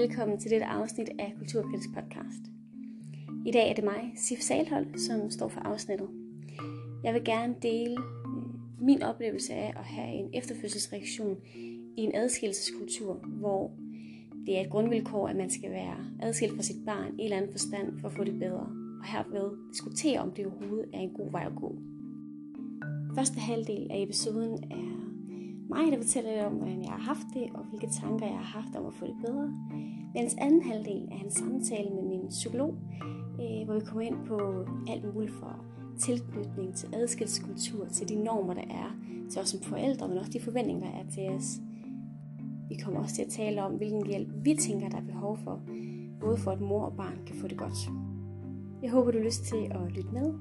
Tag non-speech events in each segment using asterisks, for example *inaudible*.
velkommen til dette afsnit af Kulturkritisk Podcast. I dag er det mig, Sif Salhold, som står for afsnittet. Jeg vil gerne dele mm, min oplevelse af at have en efterfødselsreaktion i en adskillelseskultur, hvor det er et grundvilkår, at man skal være adskilt fra sit barn i en eller anden forstand for at få det bedre, og herved diskutere, om det overhovedet er en god vej at gå. Første halvdel af episoden er mig, der fortæller lidt om, hvordan jeg har haft det, og hvilke tanker jeg har haft om at få det bedre. Mens anden halvdel er en samtale med min psykolog, øh, hvor vi kommer ind på alt muligt fra tilknytning til adskillelseskultur, til de normer, der er til os som forældre, men også de forventninger, der er til os. Vi kommer også til at tale om, hvilken hjælp vi tænker, der er behov for, både for at mor og barn kan få det godt. Jeg håber, du har lyst til at lytte med.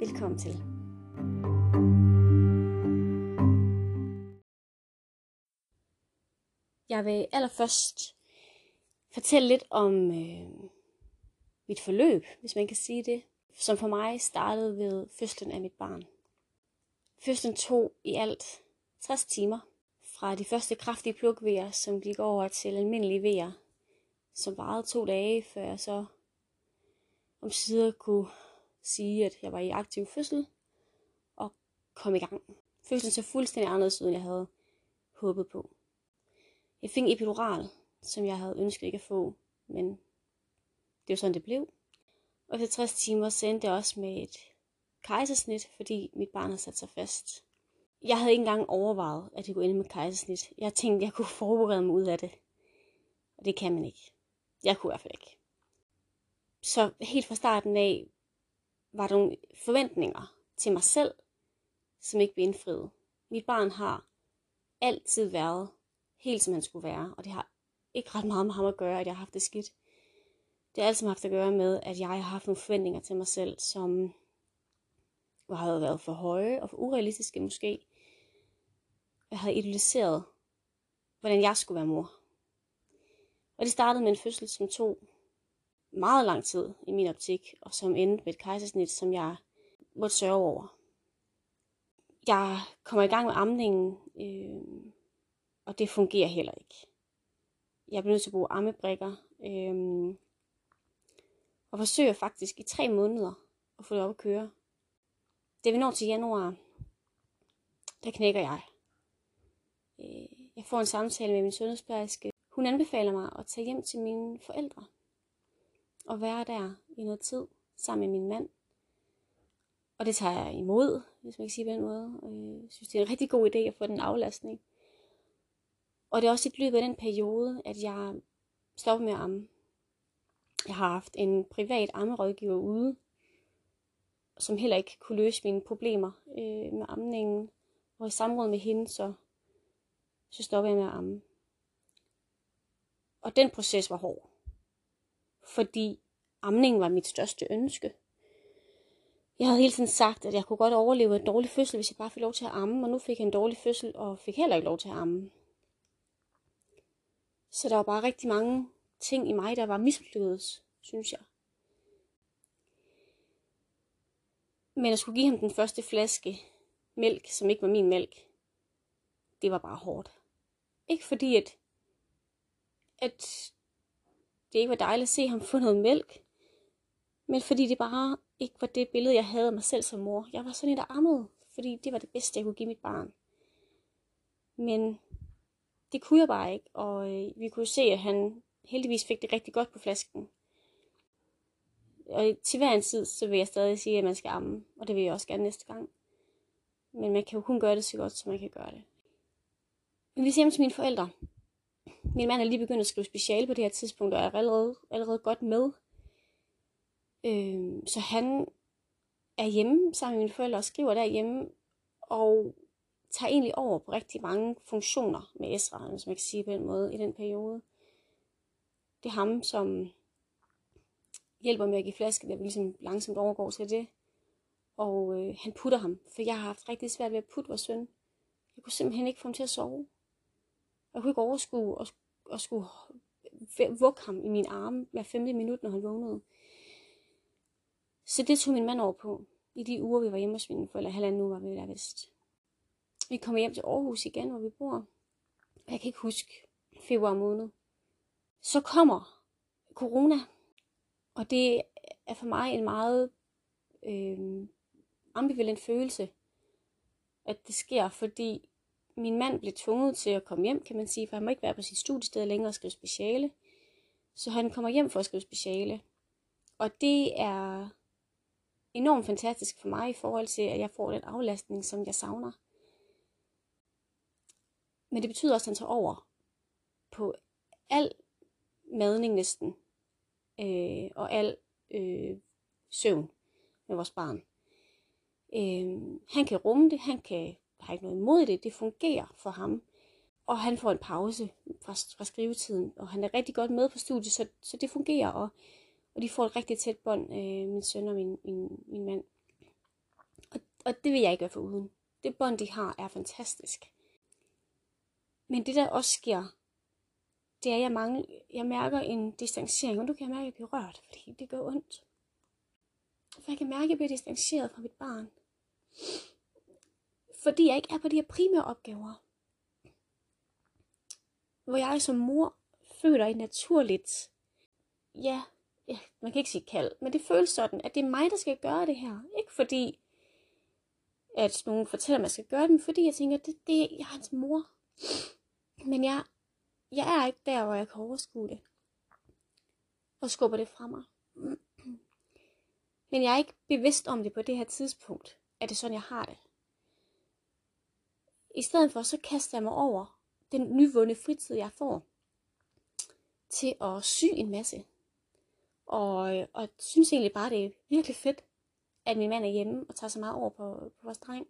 Velkommen til. Jeg vil allerførst fortælle lidt om øh, mit forløb, hvis man kan sige det, som for mig startede ved fødslen af mit barn. Fødslen tog i alt 60 timer, fra de første kraftige plukvejer, som gik over til almindelige vejer, som varede to dage, før jeg så om sider kunne sige, at jeg var i aktiv fødsel og kom i gang. Fødslen så fuldstændig anderledes ud, end jeg havde håbet på. Jeg fik en epidural, som jeg havde ønsket ikke at få, men det var sådan, det blev. Og efter 60 timer sendte jeg også med et kejsersnit, fordi mit barn havde sat sig fast. Jeg havde ikke engang overvejet, at det kunne ende med kejsersnit. Jeg tænkte, jeg kunne forberede mig ud af det. Og det kan man ikke. Jeg kunne i hvert fald ikke. Så helt fra starten af var der nogle forventninger til mig selv, som ikke blev indfriet. Mit barn har altid været helt som han skulle være, og det har ikke ret meget med ham at gøre, at jeg har haft det skidt. Det har altid haft at gøre med, at jeg har haft nogle forventninger til mig selv, som har været for høje og for urealistiske måske. Jeg havde idealiseret, hvordan jeg skulle være mor. Og det startede med en fødsel, som tog meget lang tid i min optik, og som endte med et kejsersnit, som jeg måtte sørge over. Jeg kommer i gang med amningen, øh, og det fungerer heller ikke. Jeg blev nødt til at bruge ammebrikker, Øhm, og forsøger faktisk i tre måneder at få det op at køre. Det vi når til januar, der knækker jeg. Øh, jeg får en samtale med min sundhedsplejerske. Hun anbefaler mig at tage hjem til mine forældre og være der i noget tid sammen med min mand. Og det tager jeg imod, hvis man kan sige på den måde. Øh, jeg synes, det er en rigtig god idé at få den aflastning. Og det er også i løbet af den periode, at jeg stopper med at amme. Jeg har haft en privat ammerådgiver ude, som heller ikke kunne løse mine problemer øh, med amningen. Og i samråd med hende, så, så stopper jeg med at amme. Og den proces var hård. Fordi amningen var mit største ønske. Jeg havde hele tiden sagt, at jeg kunne godt overleve en dårlig fødsel, hvis jeg bare fik lov til at amme, og nu fik jeg en dårlig fødsel, og fik heller ikke lov til at amme. Så der var bare rigtig mange ting i mig, der var mislykkedes, synes jeg. Men at skulle give ham den første flaske mælk, som ikke var min mælk, det var bare hårdt. Ikke fordi, at, at det ikke var dejligt at se ham få noget mælk, men fordi det bare ikke var det billede, jeg havde af mig selv som mor. Jeg var sådan en, der ammede, fordi det var det bedste, jeg kunne give mit barn. Men det kunne jeg bare ikke, og øh, vi kunne se, at han heldigvis fik det rigtig godt på flasken. Og til hver en tid, så vil jeg stadig sige, at man skal amme, og det vil jeg også gerne næste gang. Men man kan jo kun gøre det så godt, som man kan gøre det. Men vi ser hjem til mine forældre. Min mand er lige begyndt at skrive speciale på det her tidspunkt, og er allerede, allerede godt med. Øh, så han er hjemme sammen med mine forældre og skriver derhjemme. Og tager egentlig over på rigtig mange funktioner med Ezra, hvis man kan sige på den måde, i den periode. Det er ham, som hjælper med at give flaske, der ligesom langsomt overgår til det. Og øh, han putter ham, for jeg har haft rigtig svært ved at putte vores søn. Jeg kunne simpelthen ikke få ham til at sove. Jeg kunne ikke overskue at, at skulle vugge ham i min arme hver femte minut, når han vågnede. Så det tog min mand over på. I de uger, vi var hjemme hos mine forældre, halvanden uge var vi der vist. Vi kommer hjem til Aarhus igen, hvor vi bor. Jeg kan ikke huske februar måned. Så kommer corona, og det er for mig en meget øh, ambivalent følelse, at det sker, fordi min mand blev tvunget til at komme hjem, kan man sige, for han må ikke være på sit studiested længere og skrive speciale. Så han kommer hjem for at skrive speciale. Og det er enormt fantastisk for mig i forhold til, at jeg får den aflastning, som jeg savner. Men det betyder også, at han tager over på al madning næsten, øh, og al øh, søvn med vores barn. Øh, han kan rumme det, han kan har ikke noget imod det, det fungerer for ham. Og han får en pause fra, fra skrivetiden, og han er rigtig godt med på studiet, så, så det fungerer, og, og de får et rigtig tæt bånd, øh, min søn og min, min, min mand. Og, og det vil jeg ikke være for uden. Det bånd, de har, er fantastisk. Men det, der også sker, det er, at jeg, mangler, jeg mærker en distancering, og nu kan jeg mærke, at jeg bliver rørt, fordi det gør ondt. For jeg kan mærke, at jeg bliver distanceret fra mit barn. Fordi jeg ikke er på de her primære opgaver. Hvor jeg som mor føler et naturligt, ja, ja, man kan ikke sige kald, men det føles sådan, at det er mig, der skal gøre det her. Ikke fordi, at nogen fortæller, at man skal gøre det, men fordi jeg tænker, at det, det, jeg er hans mor. Men jeg, jeg er ikke der, hvor jeg kan overskue det. Og skubber det fra mig. Men jeg er ikke bevidst om det på det her tidspunkt. Er det sådan, jeg har det? I stedet for, så kaster jeg mig over den nyvundne fritid, jeg får, til at sy en masse. Og, og synes egentlig bare, det er virkelig fedt, at min mand er hjemme og tager så meget over på, på vores dreng.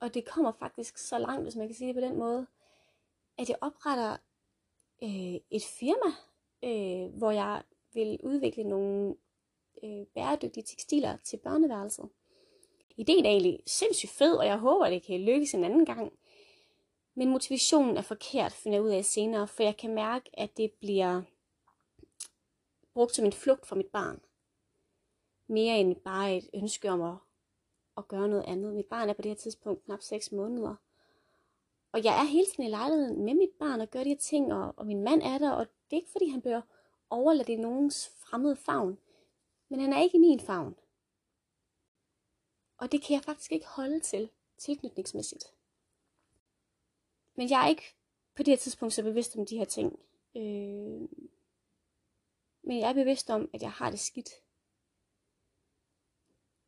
Og det kommer faktisk så langt, hvis man kan sige det på den måde, at jeg opretter øh, et firma, øh, hvor jeg vil udvikle nogle øh, bæredygtige tekstiler til børneværelset ideen er egentlig sindssygt fed, og jeg håber, det kan lykkes en anden gang. Men motivationen er forkert, finder jeg ud af senere, for jeg kan mærke, at det bliver brugt som en flugt fra mit barn. Mere end bare et ønske om at, at gøre noget andet. Mit barn er på det her tidspunkt knap 6 måneder. Og jeg er hele tiden i lejligheden med mit barn og gør de her ting, og, og min mand er der, og det er ikke fordi, han bør overlade det i nogens fremmede favn. Men han er ikke i min favn. Og det kan jeg faktisk ikke holde til tilknytningsmæssigt. Men jeg er ikke på det her tidspunkt så bevidst om de her ting. Øh, men jeg er bevidst om, at jeg har det skidt.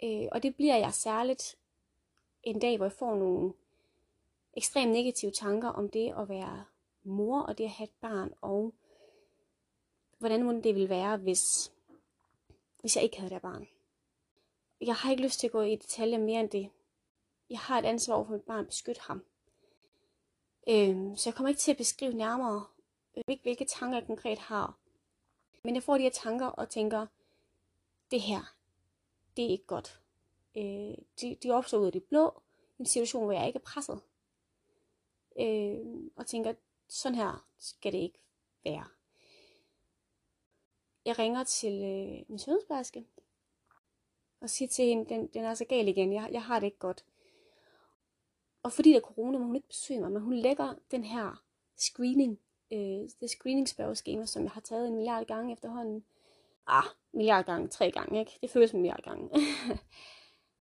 Øh, og det bliver jeg særligt en dag, hvor jeg får nogle ekstremt negative tanker om det at være mor og det at have et barn, og hvordan det ville være, hvis, hvis jeg ikke havde det barn jeg har ikke lyst til at gå i detaljer mere end det. Jeg har et ansvar over for mit barn at beskytte ham. Øhm, så jeg kommer ikke til at beskrive nærmere, øh, ikke hvilke tanker jeg konkret har. Men jeg får de her tanker og tænker, det her, det er ikke godt. Øh, de, de opstår ud af det blå, en situation, hvor jeg ikke er presset. Øh, og tænker, sådan her skal det ikke være. Jeg ringer til øh, min sundhedsplejerske, og siger til hende, den, den er så gal igen, jeg, jeg har det ikke godt. Og fordi der er corona, må hun ikke besøge mig, men hun lægger den her screening, øh, det screeningsspørgeskema, som jeg har taget en milliard gange efterhånden. Ah, milliard gange, tre gange, ikke? Det føles som en milliard gange. *laughs*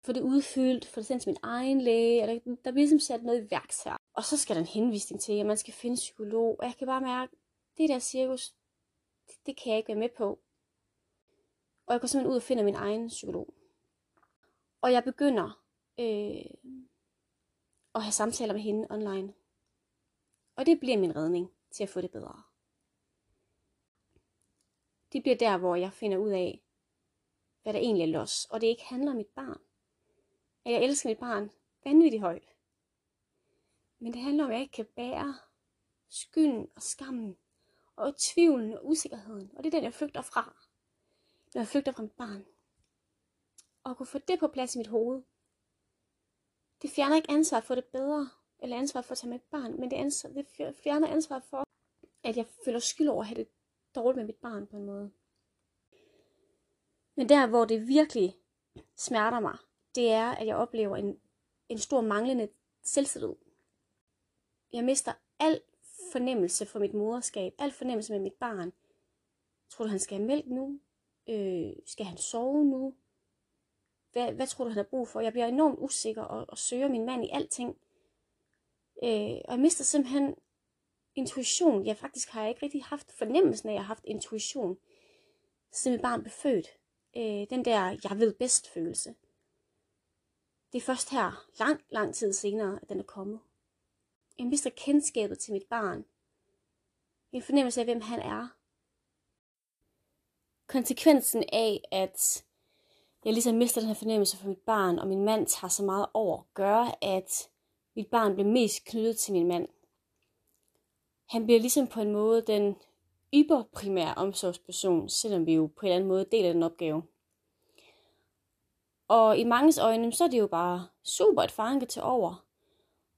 for det udfyldt, for det sendt til min egen læge, eller der, bliver ligesom sat noget i værks her. Og så skal der en henvisning til, at man skal finde psykolog, og jeg kan bare mærke, det der cirkus, det, det kan jeg ikke være med på. Og jeg går simpelthen ud og finder min egen psykolog. Og jeg begynder øh, at have samtaler med hende online. Og det bliver min redning til at få det bedre. Det bliver der, hvor jeg finder ud af, hvad der egentlig er los, og det ikke handler om mit barn. At jeg elsker mit barn vanvittigt højt. Men det handler om, at jeg ikke kan bære skylden og skammen, og tvivlen og usikkerheden. Og det er den, jeg flygter fra, når jeg flygter fra mit barn og kunne få det på plads i mit hoved. Det fjerner ikke ansvar for det bedre, eller ansvar for at tage med et barn, men det, ansvar, det fjerner ansvar for, at jeg føler skyld over at have det dårligt med mit barn på en måde. Men der, hvor det virkelig smerter mig, det er, at jeg oplever en, en stor manglende selvtillid. Jeg mister al fornemmelse for mit moderskab, al fornemmelse med mit barn. Tror du, han skal have mælk nu? Øh, skal han sove nu? Hvad, hvad tror du, han har brug for? Jeg bliver enormt usikker og, og søger min mand i alting. Øh, og jeg mister simpelthen intuition. Jeg faktisk har jeg ikke rigtig haft fornemmelsen af, at jeg har haft intuition, siden mit barn blev født. Øh, den der, jeg ved bedst følelse. Det er først her, lang, lang tid senere, at den er kommet. Jeg mister kendskabet til mit barn. En fornemmelse af, hvem han er. Konsekvensen af, at jeg ligesom mister den her fornemmelse for mit barn, og min mand tager så meget over, gør, at mit barn bliver mest knyttet til min mand. Han bliver ligesom på en måde den yberprimære omsorgsperson, selvom vi jo på en eller anden måde deler den opgave. Og i manges øjne, så er det jo bare super, at faren kan tage over.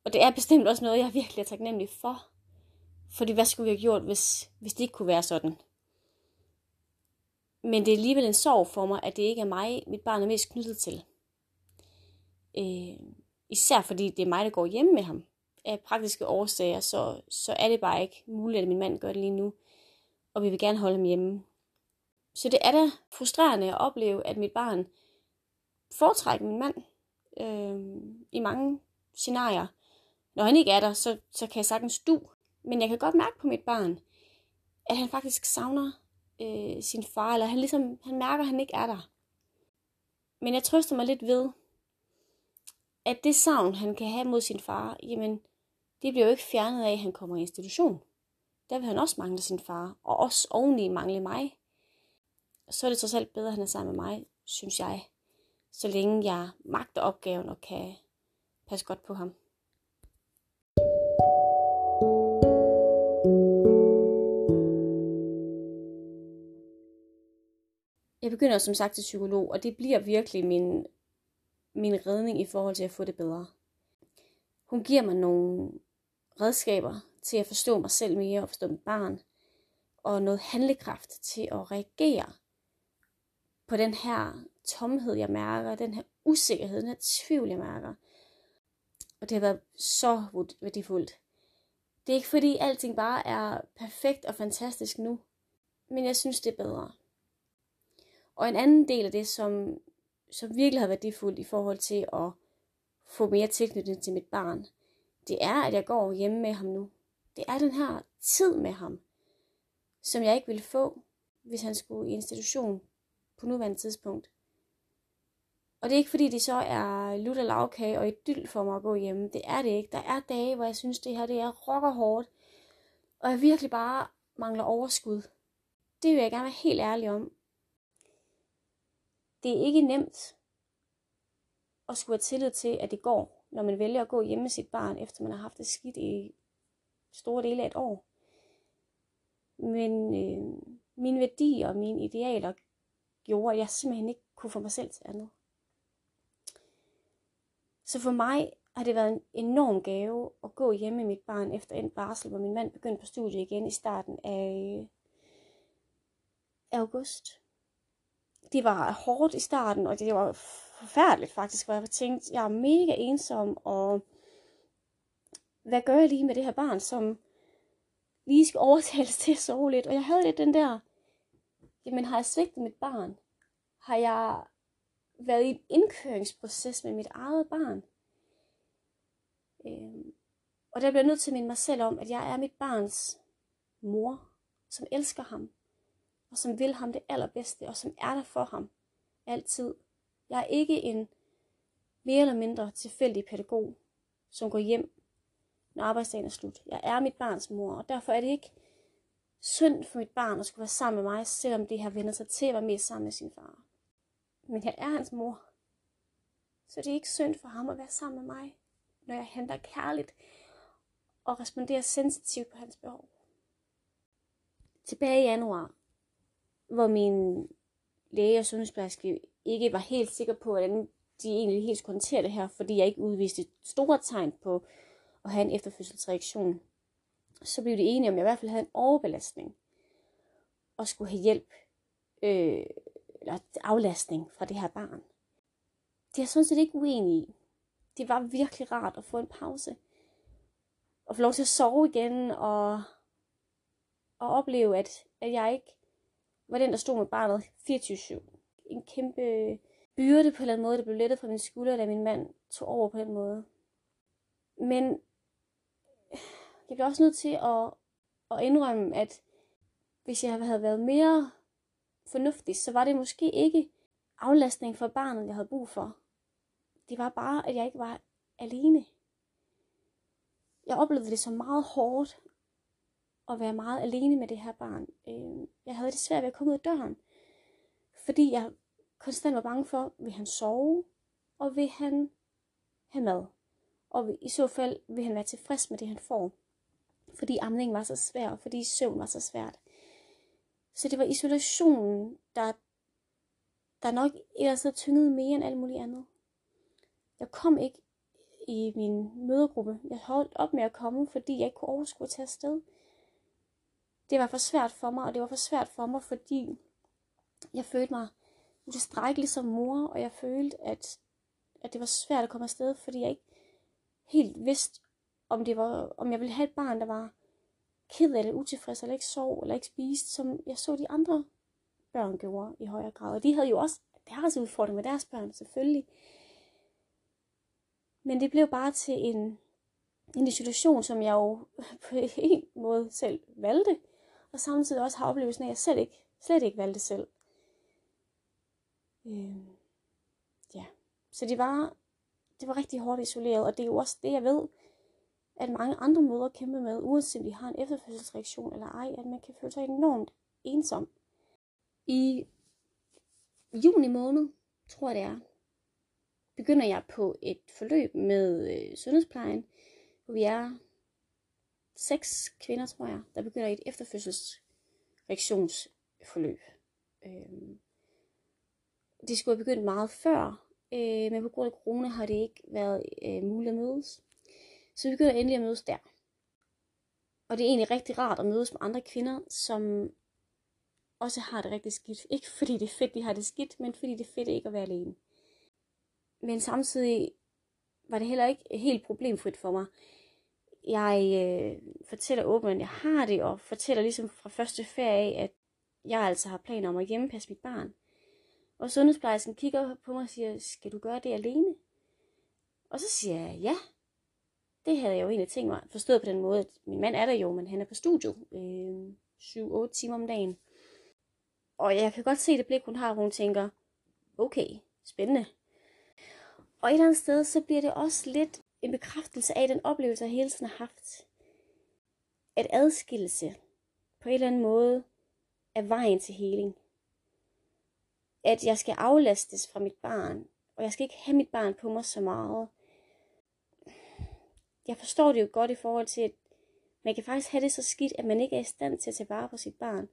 Og det er bestemt også noget, jeg virkelig er taknemmelig for. Fordi hvad skulle vi have gjort, hvis, hvis det ikke kunne være sådan? Men det er alligevel en sorg for mig, at det ikke er mig, mit barn er mest knyttet til. Øh, især fordi det er mig, der går hjemme med ham. Af praktiske årsager, så, så er det bare ikke muligt, at min mand gør det lige nu. Og vi vil gerne holde ham hjemme. Så det er da frustrerende at opleve, at mit barn foretrækker min mand øh, i mange scenarier. Når han ikke er der, så, så kan jeg sagtens du. Men jeg kan godt mærke på mit barn, at han faktisk savner øh, sin far, eller han ligesom, han mærker, at han ikke er der. Men jeg trøster mig lidt ved, at det savn, han kan have mod sin far, jamen, det bliver jo ikke fjernet af, at han kommer i institution. Der vil han også mangle sin far, og også oveni mangle mig. Så er det trods alt bedre, at han er sammen med mig, synes jeg. Så længe jeg magter opgaven og kan passe godt på ham. Jeg begynder som sagt til psykolog, og det bliver virkelig min, min redning i forhold til at få det bedre. Hun giver mig nogle redskaber til at forstå mig selv mere og forstå mit barn, og noget handlekraft til at reagere på den her tomhed, jeg mærker, den her usikkerhed, den her tvivl, jeg mærker. Og det har været så værdifuldt. Det er ikke fordi alting bare er perfekt og fantastisk nu, men jeg synes, det er bedre. Og en anden del af det, som, som virkelig har været værdifuldt i forhold til at få mere tilknytning til mit barn, det er, at jeg går hjemme med ham nu. Det er den her tid med ham, som jeg ikke ville få, hvis han skulle i institution på nuværende tidspunkt. Og det er ikke fordi, det så er lutter lavkage og idyll for mig at gå hjemme. Det er det ikke. Der er dage, hvor jeg synes, det her det er rocker hårdt. Og jeg virkelig bare mangler overskud. Det vil jeg gerne være helt ærlig om det er ikke nemt at skulle have tillid til, at det går, når man vælger at gå hjemme med sit barn, efter man har haft det skidt i store dele af et år. Men øh, mine værdier og mine idealer gjorde, at jeg simpelthen ikke kunne få mig selv til andet. Så for mig har det været en enorm gave at gå hjemme med mit barn efter en barsel, hvor min mand begyndte på studie igen i starten af august det var hårdt i starten, og det var forfærdeligt faktisk, hvor jeg tænkte, jeg er mega ensom, og hvad gør jeg lige med det her barn, som lige skal overtales til at sove lidt. Og jeg havde lidt den der, jamen har jeg svigtet mit barn? Har jeg været i en indkøringsproces med mit eget barn? Øhm, og der bliver jeg nødt til at minde mig selv om, at jeg er mit barns mor, som elsker ham, og som vil ham det allerbedste, og som er der for ham altid. Jeg er ikke en mere eller mindre tilfældig pædagog, som går hjem, når arbejdsdagen er slut. Jeg er mit barns mor, og derfor er det ikke synd for mit barn at skulle være sammen med mig, selvom det har vendt sig til at være mest sammen med sin far. Men jeg er hans mor. Så det er ikke synd for ham at være sammen med mig, når jeg handler kærligt og responderer sensitivt på hans behov. Tilbage i januar hvor min læge og sundhedsplejerske ikke var helt sikker på, hvordan de egentlig helt skulle håndtere det her, fordi jeg ikke udviste store tegn på at have en efterfødselsreaktion. Så blev det enige om, at jeg i hvert fald havde en overbelastning og skulle have hjælp øh, eller aflastning fra det her barn. Det er jeg sådan set ikke uenig i. Det var virkelig rart at få en pause. at få lov til at sove igen, og, og opleve, at, at jeg ikke var den, der stod med barnet 24-7. En kæmpe byrde på en eller anden måde, der blev lettet fra min skulder, da min mand tog over på den måde. Men jeg blev også nødt til at, at indrømme, at hvis jeg havde været mere fornuftigt, så var det måske ikke aflastning for barnet, jeg havde brug for. Det var bare, at jeg ikke var alene. Jeg oplevede det så meget hårdt at være meget alene med det her barn. Øhm, jeg havde det svært ved at komme ud af døren, fordi jeg konstant var bange for, vil han sove, og vil han have mad. Og i så fald vil han være tilfreds med det, han får. Fordi amningen var så svær, og fordi søvn var så svært. Så det var isolationen, der, der nok ellers havde tynget mere end alt muligt andet. Jeg kom ikke i min mødergruppe. Jeg holdt op med at komme, fordi jeg ikke kunne overskue at tage afsted. Det var for svært for mig, og det var for svært for mig, fordi jeg følte mig utilstrækkelig som mor, og jeg følte, at, at det var svært at komme afsted, fordi jeg ikke helt vidste, om, det var, om jeg ville have et barn, der var ked af det, utilfreds, eller ikke sov, eller ikke spiste, som jeg så de andre børn gjorde i højere grad. Og de havde jo også deres udfordring med deres børn, selvfølgelig. Men det blev bare til en, en situation, som jeg jo *laughs* på en måde selv valgte, og samtidig også har oplevelsen af, at jeg selv ikke, slet ikke valgte selv. Øh, ja, så det var, det var rigtig hårdt isoleret, og det er jo også det, jeg ved, at mange andre mødre kæmpe med, uanset om de har en efterfødselsreaktion eller ej, at man kan føle sig enormt ensom. I juni måned, tror jeg det er, begynder jeg på et forløb med øh, sundhedsplejen, hvor vi er seks kvinder, tror jeg, der begynder et efterfødselsreaktionsforløb. Øh, det skulle have begyndt meget før, øh, men på grund af corona har det ikke været øh, muligt at mødes. Så vi begynder endelig at mødes der. Og det er egentlig rigtig rart at mødes med andre kvinder, som også har det rigtig skidt. Ikke fordi det er fedt, de har det skidt, men fordi det er fedt ikke at være alene. Men samtidig var det heller ikke helt problemfrit for mig. Jeg øh, fortæller åbent, at jeg har det, og fortæller ligesom fra første ferie af, at jeg altså har planer om at hjemmepasse mit barn. Og sundhedsplejersken kigger på mig og siger, skal du gøre det alene? Og så siger jeg, ja, det havde jeg jo egentlig tænkt mig, forstået på den måde, at min mand er der jo, men han er på studio øh, 7-8 timer om dagen. Og jeg kan godt se det blik, hun har, hvor hun tænker, okay, spændende. Og et eller andet sted, så bliver det også lidt en bekræftelse af den oplevelse, jeg hele tiden har haft. At adskillelse på en eller anden måde er vejen til heling. At jeg skal aflastes fra mit barn, og jeg skal ikke have mit barn på mig så meget jeg forstår det jo godt i forhold til, at man kan faktisk have det så skidt, at man ikke er i stand til at tage vare på sit barn.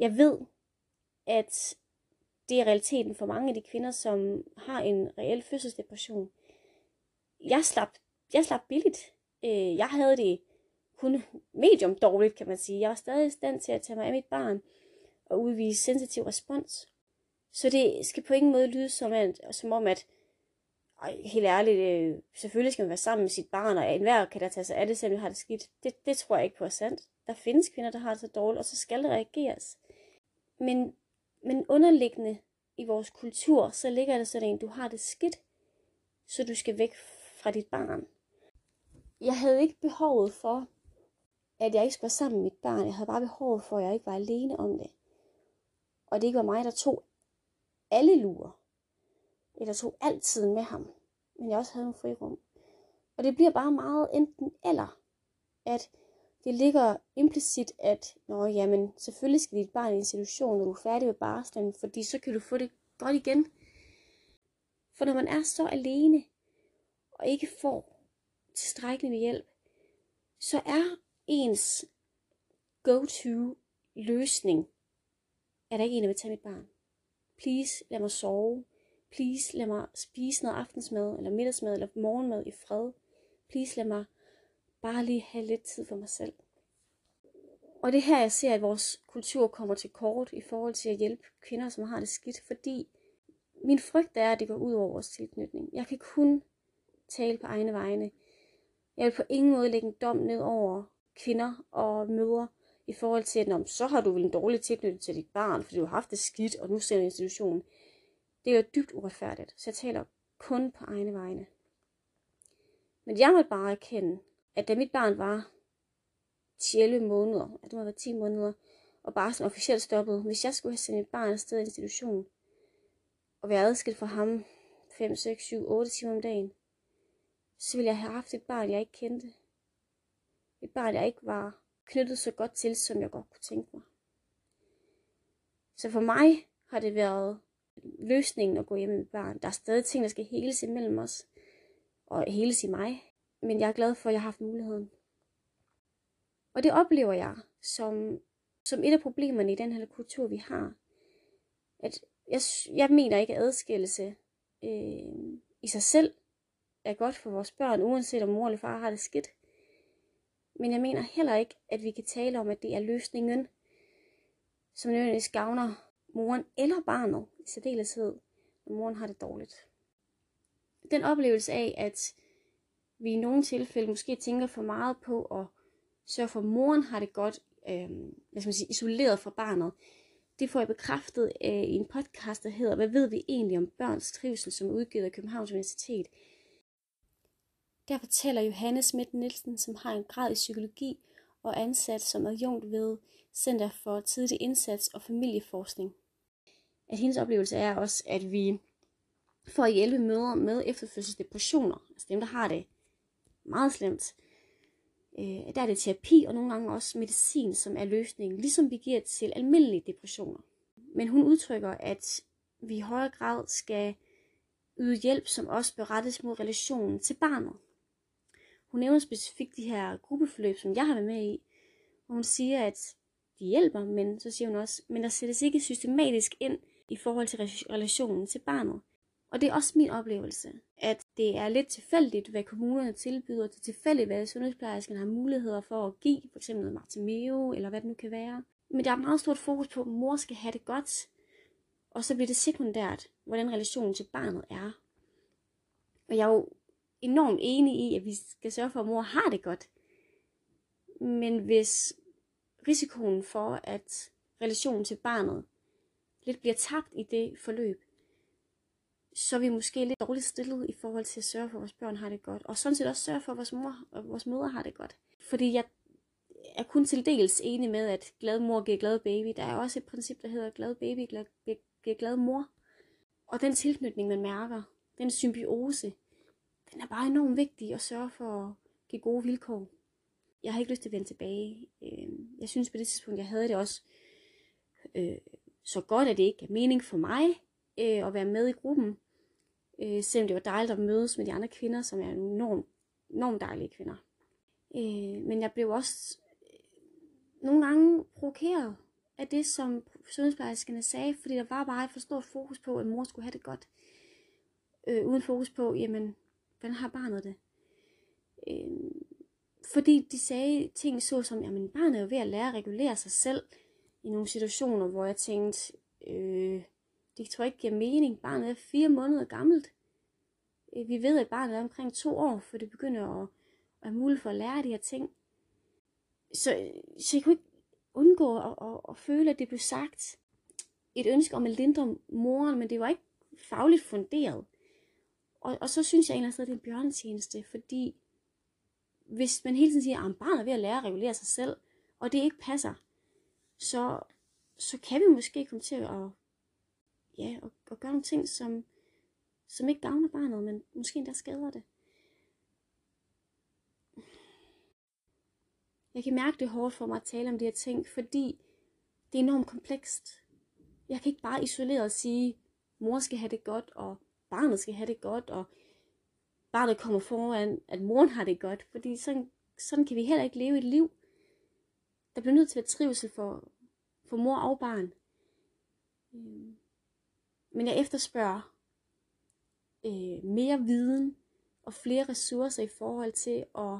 Jeg ved, at det er realiteten for mange af de kvinder, som har en reel fødselsdepression. Jeg slap, jeg slap billigt. Øh, jeg havde det kun medium dårligt, kan man sige. Jeg var stadig i stand til at tage mig af mit barn og udvise sensitiv respons. Så det skal på ingen måde lyde som, at, som om, at og helt ærligt, øh, selvfølgelig skal man være sammen med sit barn, og enhver kan da tage sig af det, selvom har det skidt. Det, det tror jeg ikke på er sandt. Der findes kvinder, der har det så dårligt, og så skal der reageres. Men, men underliggende i vores kultur, så ligger der sådan en, du har det skidt, så du skal væk fra dit barn. Jeg havde ikke behovet for, at jeg ikke skulle være sammen med mit barn. Jeg havde bare behovet for, at jeg ikke var alene om det. Og det ikke var mig, der tog alle lurer eller tog altid med ham, men jeg også havde en frirum. Og det bliver bare meget enten eller, at det ligger implicit, at Nå, jamen, selvfølgelig skal dit barn i en institution, når du er færdig med barslen, fordi så kan du få det godt igen. For når man er så alene, og ikke får tilstrækkelig med hjælp, så er ens go-to løsning, at der ikke en, der vil tage mit barn. Please, lad mig sove please lad mig spise noget aftensmad, eller middagsmad, eller morgenmad i fred. Please lad mig bare lige have lidt tid for mig selv. Og det er her, jeg ser, at vores kultur kommer til kort i forhold til at hjælpe kvinder, som har det skidt, fordi min frygt er, at det går ud over vores tilknytning. Jeg kan kun tale på egne vegne. Jeg vil på ingen måde lægge en dom ned over kvinder og mødre i forhold til, at så har du vel en dårlig tilknytning til dit barn, fordi du har haft det skidt, og nu ser du institutionen. Det er jo dybt uretfærdigt, så jeg taler kun på egne vegne. Men jeg måtte bare erkende, at da mit barn var 10 måneder, at det må være 10 måneder, og bare sådan officielt stoppet, hvis jeg skulle have sendt mit barn afsted i institution, og være adskilt fra ham 5, 6, 7, 8 timer om dagen, så ville jeg have haft et barn, jeg ikke kendte. Et barn, jeg ikke var knyttet så godt til, som jeg godt kunne tænke mig. Så for mig har det været løsningen at gå hjem med barn. Der er stadig ting, der skal heles imellem os, og heles i mig. Men jeg er glad for, at jeg har haft muligheden. Og det oplever jeg som, som et af problemerne i den her kultur, vi har. At jeg, jeg mener ikke, at adskillelse øh, i sig selv er godt for vores børn, uanset om mor eller far har det skidt. Men jeg mener heller ikke, at vi kan tale om, at det er løsningen, som nødvendigvis gavner moren eller barnet i særdeleshed, når moren har det dårligt. Den oplevelse af, at vi i nogle tilfælde måske tænker for meget på at sørge for, at moren har det godt, øh, hvad skal man sige, isoleret fra barnet, det får jeg bekræftet øh, i en podcast, der hedder Hvad ved vi egentlig om børns trivsel, som er udgivet af Københavns Universitet. Der fortæller Johannes Schmidt Nielsen, som har en grad i psykologi og ansat som adjunkt ved Center for Tidlig Indsats og Familieforskning. At hendes oplevelse er også, at vi får at hjælpe mødre med efterfødselsdepressioner, altså dem, der har det meget slemt, øh, der er det terapi og nogle gange også medicin, som er løsningen, ligesom vi giver til almindelige depressioner. Men hun udtrykker, at vi i højere grad skal yde hjælp, som også berettes mod relationen til barnet. Hun nævner specifikt de her gruppeforløb, som jeg har været med i, og hun siger, at de hjælper, men så siger hun også, men der sættes ikke systematisk ind i forhold til relationen til barnet. Og det er også min oplevelse, at det er lidt tilfældigt, hvad kommunerne tilbyder. Det er tilfældigt, hvad sundhedsplejersken har muligheder for at give, f.eks. noget Martimeo, eller hvad det nu kan være. Men der er meget stort fokus på, at mor skal have det godt. Og så bliver det sekundært, hvordan relationen til barnet er. Og jeg er jo enormt enig i, at vi skal sørge for, at mor har det godt. Men hvis risikoen for, at relationen til barnet lidt bliver tabt i det forløb, så er vi måske lidt dårligt stillet i forhold til at sørge for, at vores børn har det godt. Og sådan set også sørge for, at vores mor og vores mødre har det godt. Fordi jeg er kun til dels enig med, at glad mor giver glad baby. Der er også et princip, der hedder glad baby glad, giver glad mor. Og den tilknytning, man mærker, den symbiose, den er bare enormt vigtig at sørge for at give gode vilkår. Jeg har ikke lyst til at vende tilbage. Øh, jeg synes på det tidspunkt, jeg havde det også øh, så godt, at det ikke er mening for mig øh, at være med i gruppen. Øh, selvom det var dejligt at mødes med de andre kvinder, som er enormt, enormt dejlige kvinder. Øh, men jeg blev også øh, nogle gange provokeret af det, som sundhedsplejerskerne sagde, fordi der var bare et for stort fokus på, at mor skulle have det godt. Øh, uden fokus på, jamen, hvordan har barnet det? Øh, fordi de sagde ting så som, jamen barnet er jo ved at lære at regulere sig selv i nogle situationer, hvor jeg tænkte, øh, det tror jeg ikke giver mening. Barnet er fire måneder gammelt. Øh, vi ved, at barnet er omkring to år, for det begynder at, at have mulighed for at lære de her ting. Så, øh, så jeg kunne ikke undgå at, at, at føle, at det blev sagt et ønske om at lindre moren, men det var ikke fagligt funderet. Og, og så synes jeg egentlig, at det er en bjørnetjeneste, fordi hvis man hele tiden siger, at barnet er ved at lære at regulere sig selv, og det ikke passer, så, så kan vi måske komme til at, ja, at, at gøre nogle ting, som, som ikke gavner barnet, men måske endda skader det. Jeg kan mærke, det hårdt for mig at tale om de her ting, fordi det er enormt komplekst. Jeg kan ikke bare isoleret sige, mor skal have det godt, og barnet skal have det godt, og barnet kommer foran, at moren har det godt. Fordi sådan, sådan kan vi heller ikke leve et liv. Der bliver nødt til at være trivsel for, for mor og barn. Øhm. Men jeg efterspørger øh, mere viden og flere ressourcer i forhold til at,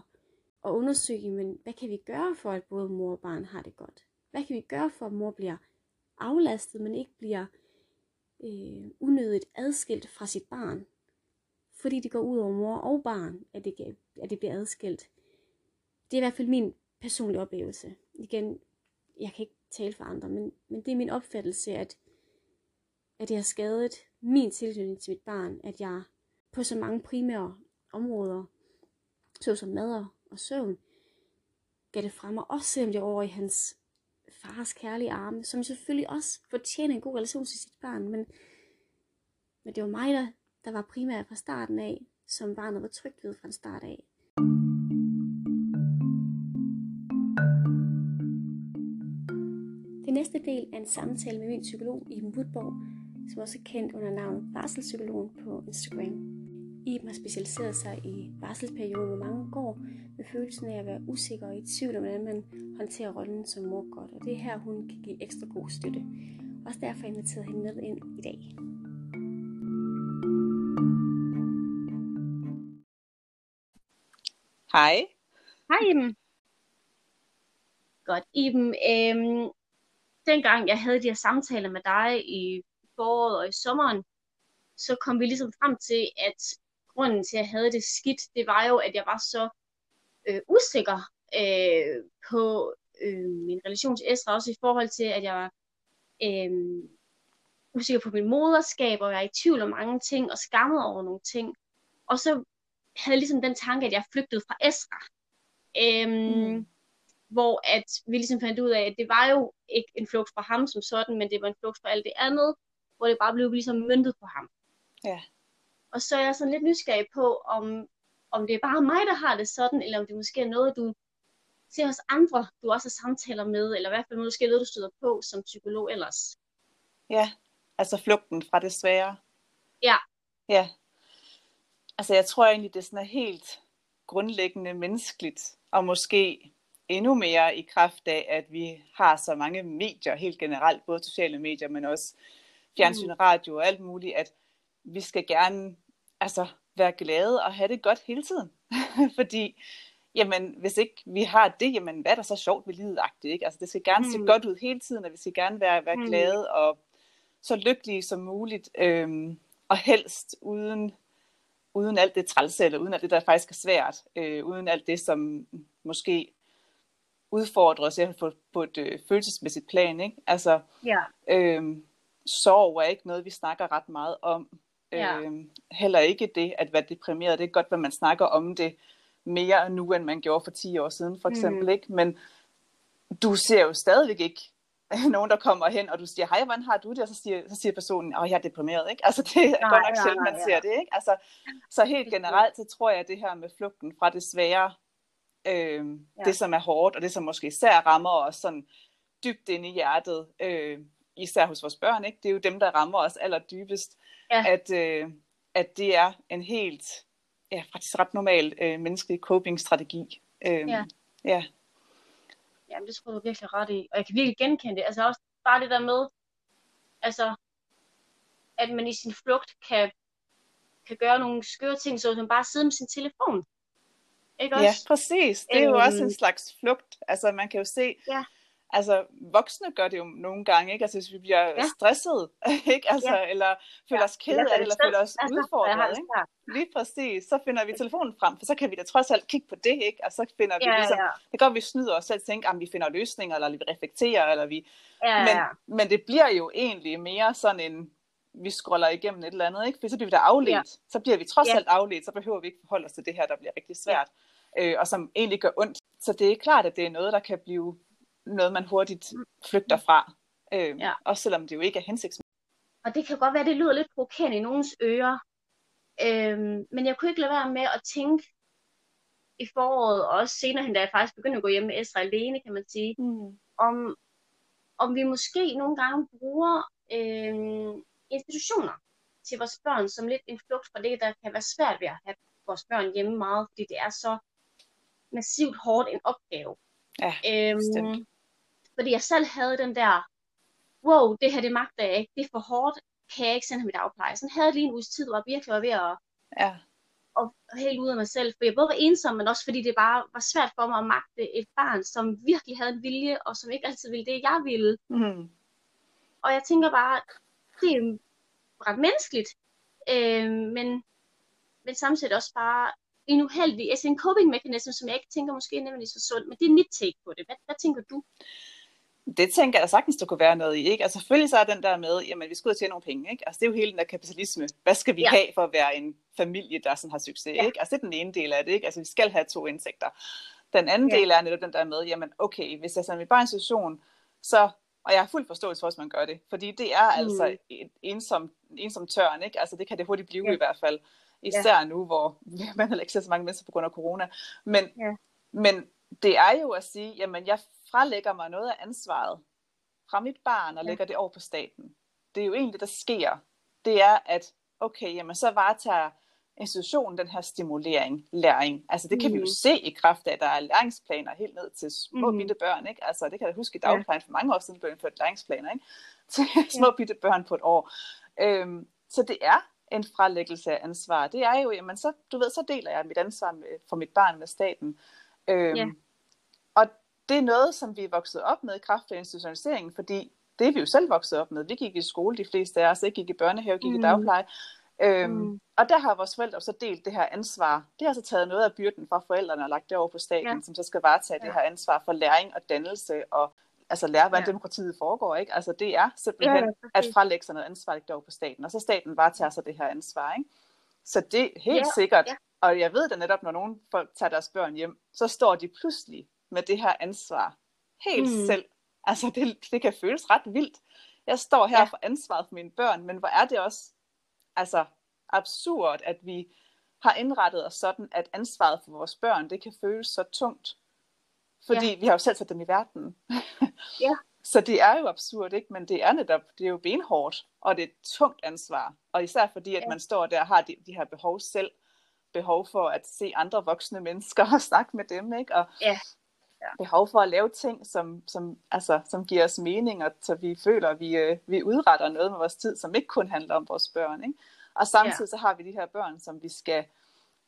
at undersøge, men hvad kan vi gøre for, at både mor og barn har det godt? Hvad kan vi gøre for, at mor bliver aflastet, men ikke bliver øh, unødigt adskilt fra sit barn? Fordi det går ud over mor og barn, at det, at det bliver adskilt. det er i hvert fald min personlig oplevelse. Igen, jeg kan ikke tale for andre, men, men det er min opfattelse, at, at det har skadet min tilknytning til mit barn, at jeg på så mange primære områder, såsom mad og søvn, gav det fra mig, også selvom jeg over i hans fars kærlige arme, som selvfølgelig også fortjener en god relation til sit barn, men, men det var mig, der, der var primært fra starten af, som barnet var trygt ved fra en start af. Næste del er en samtale med min psykolog Iben Budborg, som også er kendt under navnet Barselpsykologen på Instagram. Iben har specialiseret sig i barselsperioden, hvor mange går med følelsen af at være usikker og i tvivl om, hvordan man håndterer rollen som mor godt. Og det er her, hun kan give ekstra god støtte. Også derfor inviteret hende med ind i dag. Hej. Hej Iben. Godt, Iben. Øhm, dengang jeg havde de her samtaler med dig i foråret og i sommeren, så kom vi ligesom frem til, at grunden til, at jeg havde det skidt, det var jo, at jeg var så øh, usikker øh, på øh, min relation til Esra, også i forhold til, at jeg var øh, usikker på min moderskab, og jeg var i tvivl om mange ting, og skammet over nogle ting. Og så havde jeg ligesom den tanke, at jeg flygtede fra Esra. Øh, mm. Hvor at vi ligesom fandt ud af, at det var jo ikke en flugt fra ham som sådan, men det var en flugt fra alt det andet, hvor det bare blev ligesom myndet på ham. Ja. Og så er jeg sådan lidt nysgerrig på, om, om det er bare mig, der har det sådan, eller om det måske er noget, du ser hos andre, du også har samtaler med, eller i hvert fald måske noget, du støder på som psykolog ellers. Ja, altså flugten fra det svære. Ja. Ja. Altså jeg tror egentlig, det sådan er helt grundlæggende menneskeligt, og måske endnu mere i kraft af, at vi har så mange medier helt generelt, både sociale medier, men også fjernsyn, mm. radio og alt muligt, at vi skal gerne altså, være glade og have det godt hele tiden. *laughs* Fordi, jamen, hvis ikke vi har det, jamen, hvad er der så sjovt ved livet? Ikke? Altså, det skal gerne mm. se godt ud hele tiden, og vi skal gerne være, være mm. glade og så lykkelige som muligt. Øhm, og helst uden, uden alt det trælse, eller uden alt det, der faktisk er svært. Øh, uden alt det, som måske udfordrer os på, på et øh, følelsesmæssigt plan. Ikke? Altså, ja. øhm, sorg er ikke noget, vi snakker ret meget om. Ja. Øh, heller ikke det at være deprimeret. Det er godt, at man snakker om det mere nu, end man gjorde for 10 år siden, for eksempel. Mm. Ikke? Men du ser jo stadigvæk ikke *laughs* nogen, der kommer hen, og du siger, hej, hvordan har du det? Og så siger, så siger personen, åh, jeg er deprimeret. Ikke? Altså, det er nej, godt nok sjældent, man ja. ser det. Ikke? Altså, så helt generelt, så tror jeg, at det her med flugten fra det svære, øh, ja. det som er hårdt, og det som måske især rammer os sådan dybt ind i hjertet, øh, især hos vores børn, ikke? det er jo dem, der rammer os allerdybest, ja. at, øh, at det er en helt, ja, faktisk ret normal øh, menneskelig coping-strategi. Øh, ja. ja. Jamen, det tror jeg virkelig ret i. Og jeg kan virkelig genkende det. Altså også bare det der med, altså, at man i sin flugt kan, kan gøre nogle skøre ting, så man bare sidder med sin telefon. Ikke også? Ja, præcis. Det er jo også en øhm. slags flugt. Altså, man kan jo se, ja altså voksne gør det jo nogle gange, ikke? Altså hvis vi bliver ja. stresset, *laughs* ikke? Altså, ja. eller føler ja. os ked af eller føler os altså, udfordret, ikke? Lige præcis, så finder vi telefonen frem, for så kan vi da trods alt kigge på det, ikke? Og så finder vi ja, ligesom, ja. det går, vi snyder os selv, tænker, at vi finder løsninger, eller vi reflekterer, eller vi, ja, ja. Men, men det bliver jo egentlig mere sådan en, vi scroller igennem et eller andet, ikke? For så bliver vi da afledt. Ja. Så bliver vi trods ja. alt afledt, så behøver vi ikke forholde os til det her, der bliver rigtig svært, ja. Øh, og som egentlig gør ondt. Så det er klart, at det er noget, der kan blive noget, man hurtigt flygter fra. Øh, ja. Også selvom det jo ikke er hensigtsmæssigt. Og det kan godt være, at det lyder lidt provokerende i nogens ører. Øh, men jeg kunne ikke lade være med at tænke i foråret, og også senere hen, da jeg faktisk begyndte at gå hjem med Esra alene, kan man sige, mm. om, om vi måske nogle gange bruger øh, institutioner til vores børn som lidt en flugt fra det, der kan være svært ved at have vores børn hjemme meget, fordi det er så massivt hårdt en opgave. Ja, øhm, fordi jeg selv havde den der, wow, det her det magter jeg ikke, det er for hårdt, kan jeg ikke sende ham i dagpleje. Sådan havde jeg lige en uges tid, hvor jeg virkelig var ved at ja. og helt ud af mig selv, for jeg både var ensom, men også fordi det bare var svært for mig at magte et barn, som virkelig havde en vilje, og som ikke altid ville det, jeg ville. Mm. Og jeg tænker bare, det er ret menneskeligt, øh, men, men samtidig også bare en uheldig, altså en coping mechanism, som jeg ikke tænker måske er nemlig så sund, men det er mit take på det. Hvad, hvad tænker du? Det tænker jeg sagtens, der kunne være noget i. Ikke? Altså selvfølgelig så er den der med, jamen vi skal ud og tjene nogle penge. Ikke? Altså det er jo hele den der kapitalisme. Hvad skal vi ja. have for at være en familie, der sådan har succes? Ja. Ikke? Altså det er den ene del af det. Ikke? Altså vi skal have to indtægter. Den anden ja. del er netop den der med, jamen okay, hvis jeg sender mit barn i institution, så, og jeg har fuld forståelse for, at man gør det, fordi det er mm. altså et ensom, ensom tørn, ikke? Altså det kan det hurtigt blive ja. i hvert fald. Især ja. nu, hvor *laughs* man heller ikke ser så mange mennesker på grund af corona. Men, ja. men det er jo at sige, jamen jeg frelægger mig noget af ansvaret fra mit barn og ja. lægger det over på staten. Det er jo egentlig det, der sker. Det er, at okay, jamen så varetager institutionen den her stimulering, læring. Altså det kan mm. vi jo mhm. se i kraft af, at der er læringsplaner helt ned til små mm. bitte børn. Ikke? Altså det kan jeg huske i dagplejen for mange år siden, blev indført læringsplaner ikke? *laughs* til små ja. bitte børn på et år. Øhm, så det er en frelæggelse af ansvar. Det er jo, jamen så, du ved, så deler jeg mit ansvar med, for mit barn med staten. Øhm, ja. Og det er noget, som vi er vokset op med i kraft af institutionaliseringen, fordi det er vi jo selv vokset op med. Vi gik i skole, de fleste af os, ikke gik i børnehave, gik mm. i dagpleje. Øhm, mm. Og der har vores forældre så delt det her ansvar. Det har så taget noget af byrden fra forældrene og lagt det over på staten, ja. som så skal varetage ja. det her ansvar for læring og dannelse og altså lære, hvordan ja. demokratiet foregår. Ikke? Altså det er simpelthen ja, at frelægge sig noget ansvar, ikke på staten. Og så staten bare tager sig det her ansvar. Ikke? Så det er helt ja. sikkert. Ja. Og jeg ved da netop, når nogle folk tager deres børn hjem, så står de pludselig med det her ansvar helt mm. selv. Altså det, det kan føles ret vildt. Jeg står her ja. for ansvaret for mine børn, men hvor er det også altså absurd, at vi har indrettet os sådan, at ansvaret for vores børn, det kan føles så tungt. Fordi ja. vi har jo selv sat dem i verden. ja. *laughs* Så det er jo absurd, ikke? Men det er netop, det er jo benhårdt, og det er et tungt ansvar. Og især fordi, at ja. man står der og har de, de her behov selv. Behov for at se andre voksne mennesker og *laughs* snakke med dem, ikke? Og ja. Ja. behov for at lave ting, som, som, altså, som giver os mening, og så vi føler, at vi, øh, vi udretter noget med vores tid, som ikke kun handler om vores børn. Ikke? Og samtidig ja. så har vi de her børn, som vi skal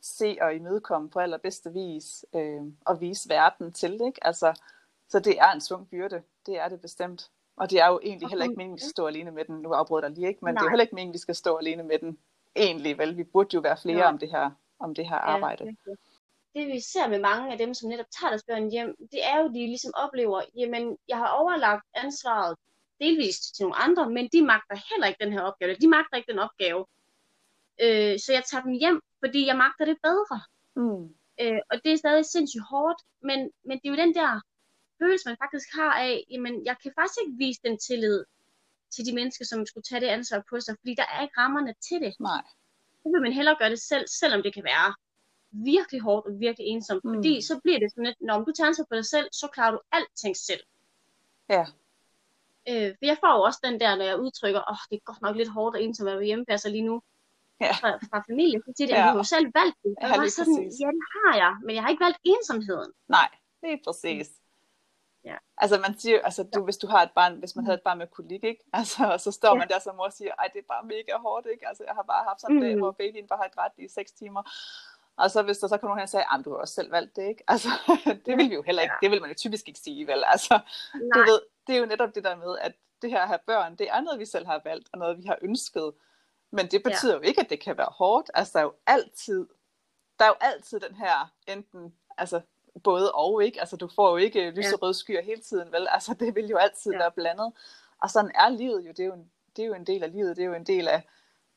se og imødekomme på allerbedste vis, øh, og vise verden til. Ikke? Altså, så det er en svung byrde, det er det bestemt. Og det er jo egentlig heller ikke meningen, at vi skal stå alene med den. Nu afbryder jeg lige ikke, men Nej. det er heller ikke meningen, at vi skal stå alene med den. Egentlig vel, vi burde jo være flere ja. om det her, om det her arbejde. Ja, det vi ser med mange af dem, som netop tager deres børn hjem, det er jo, de ligesom oplever, jamen, jeg har overlagt ansvaret delvist til nogle andre, men de magter heller ikke den her opgave. De magter ikke den opgave. Øh, så jeg tager dem hjem, fordi jeg magter det bedre. Mm. Øh, og det er stadig sindssygt hårdt, men, men det er jo den der følelse, man faktisk har af, jamen, jeg kan faktisk ikke vise den tillid til de mennesker, som skulle tage det ansvar på sig, fordi der er ikke rammerne til det. Nej. Så vil man hellere gøre det selv, selvom det kan være virkelig hårdt og virkelig ensomt. Mm. Fordi så bliver det sådan lidt, når du tager ansvar på dig selv, så klarer du alting selv. Ja. Øh, for jeg får jo også den der, når jeg udtrykker, åh, oh, det er godt nok lidt hårdt og ensomt at være hjemmepasser lige nu. Ja. Fra, fra familie. Så siger det, ja. jeg har selv valgt det. Og ja, var sådan, ja, det har jeg, men jeg har ikke valgt ensomheden. Nej, det er præcis. Ja. Altså man siger, altså du, hvis du har et barn, hvis man havde et barn med kolik, ikke? *laughs* Altså, og så står ja. man der som mor og siger, ej det er bare mega hårdt, ikke? Altså jeg har bare haft sådan en mm. dag, hvor babyen bare har grædt i 6 timer. Og så hvis der så kommer nogen her og siger, at du har også selv valgt det, ikke? Altså, *laughs* det vil vi jo heller ikke, det vil man jo typisk ikke sige, vel? Altså, du ved, det er jo netop det der med, at det her at have børn, det er noget, vi selv har valgt, og noget, vi har ønsket. Men det betyder ja. jo ikke, at det kan være hårdt. Altså, der er jo altid, der er jo altid den her, enten, altså, både og, ikke? Altså, du får jo ikke lyserøde skyer hele tiden, vel? Altså, det vil jo altid ja. være blandet. Og sådan er livet jo, det er jo, en, det er jo en del af livet, det er jo en del af,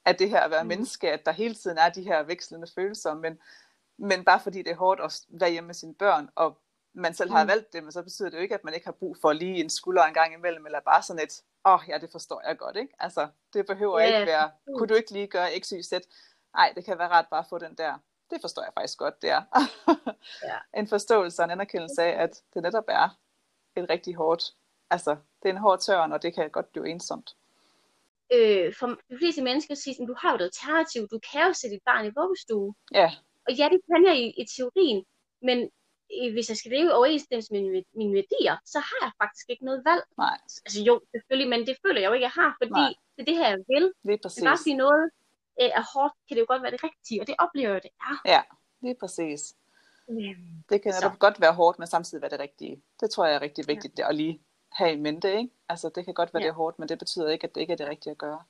af det her at være mm. menneske, at der hele tiden er de her vekslende følelser, men, men bare fordi det er hårdt at være hjemme med sine børn, og man selv har mm. valgt det, men så betyder det jo ikke, at man ikke har brug for lige en skulder en gang imellem, eller bare sådan et, åh oh, ja, det forstår jeg godt, ikke? Altså, det behøver yeah. ikke være, kunne du ikke lige gøre x, y, z? Nej, det kan være ret bare at få den der, det forstår jeg faktisk godt, det er. *laughs* yeah. En forståelse og en anerkendelse af, at det netop er et rigtig hårdt, altså, det er en hård tørn, og det kan godt blive ensomt øh, for de fleste mennesker siger, at du har jo et alternativ, du kan jo sætte dit barn i vuggestue. Ja. Og ja, det kan jeg i, i teorien, men hvis jeg skal leve overensstemmelse med mine, mine værdier, så har jeg faktisk ikke noget valg. Nej. Altså jo, selvfølgelig, men det føler jeg jo ikke, jeg har, fordi Nej. det er det her, jeg vil. Det er præcis. Men bare noget øh, er hårdt, kan det jo godt være det rigtige, og det oplever jeg, det er. Ja, det er præcis. Mm. Det kan netop godt være hårdt, men samtidig være det rigtige. Det tror jeg er rigtig vigtigt ja. at lige have i mente. Ikke? Altså, det kan godt være, ja. det er hårdt, men det betyder ikke, at det ikke er det rigtige at gøre.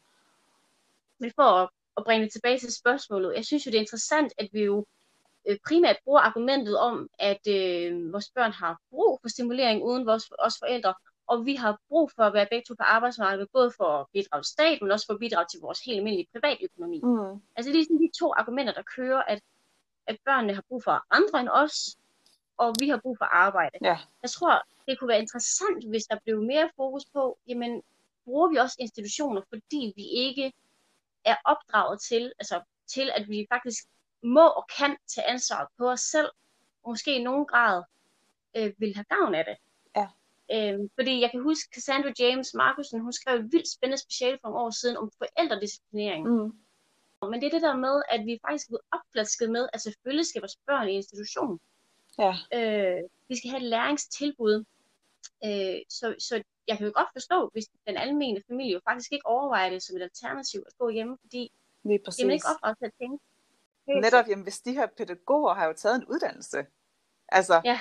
Men for at, at bringe det tilbage til spørgsmålet, jeg synes jo, det er interessant, at vi jo øh, primært bruger argumentet om, at øh, vores børn har brug for stimulering uden vores, os forældre, og vi har brug for at være begge to på arbejdsmarkedet, både for at bidrage til stat, men også for at bidrage til vores helt almindelige privatøkonomi. Mm. Altså det er sådan de to argumenter, der kører, at, at børnene har brug for andre end os, og vi har brug for arbejde. Ja. Jeg tror, det kunne være interessant, hvis der blev mere fokus på, jamen, bruger vi også institutioner, fordi vi ikke er opdraget til, altså til at vi faktisk må og kan tage ansvar på os selv, og måske i nogen grad øh, vil have gavn af det. Ja. Øhm, fordi jeg kan huske, Cassandra James Markusen, hun skrev et vildt spændende speciale for nogle år siden om forældredisciplinering. Mm. Men det er det der med, at vi faktisk er blevet opflasket med, at selvfølgelig skal vores børn i institution. Ja. Øh, vi skal have et læringstilbud. Øh, så, så jeg kan jo godt forstå, hvis den almene familie jo faktisk ikke overvejer det som et alternativ at gå hjemme, fordi det er man ikke opdraget til at tænke. Netop, jamen, hvis de her pædagoger har jo taget en uddannelse. Altså, Ja.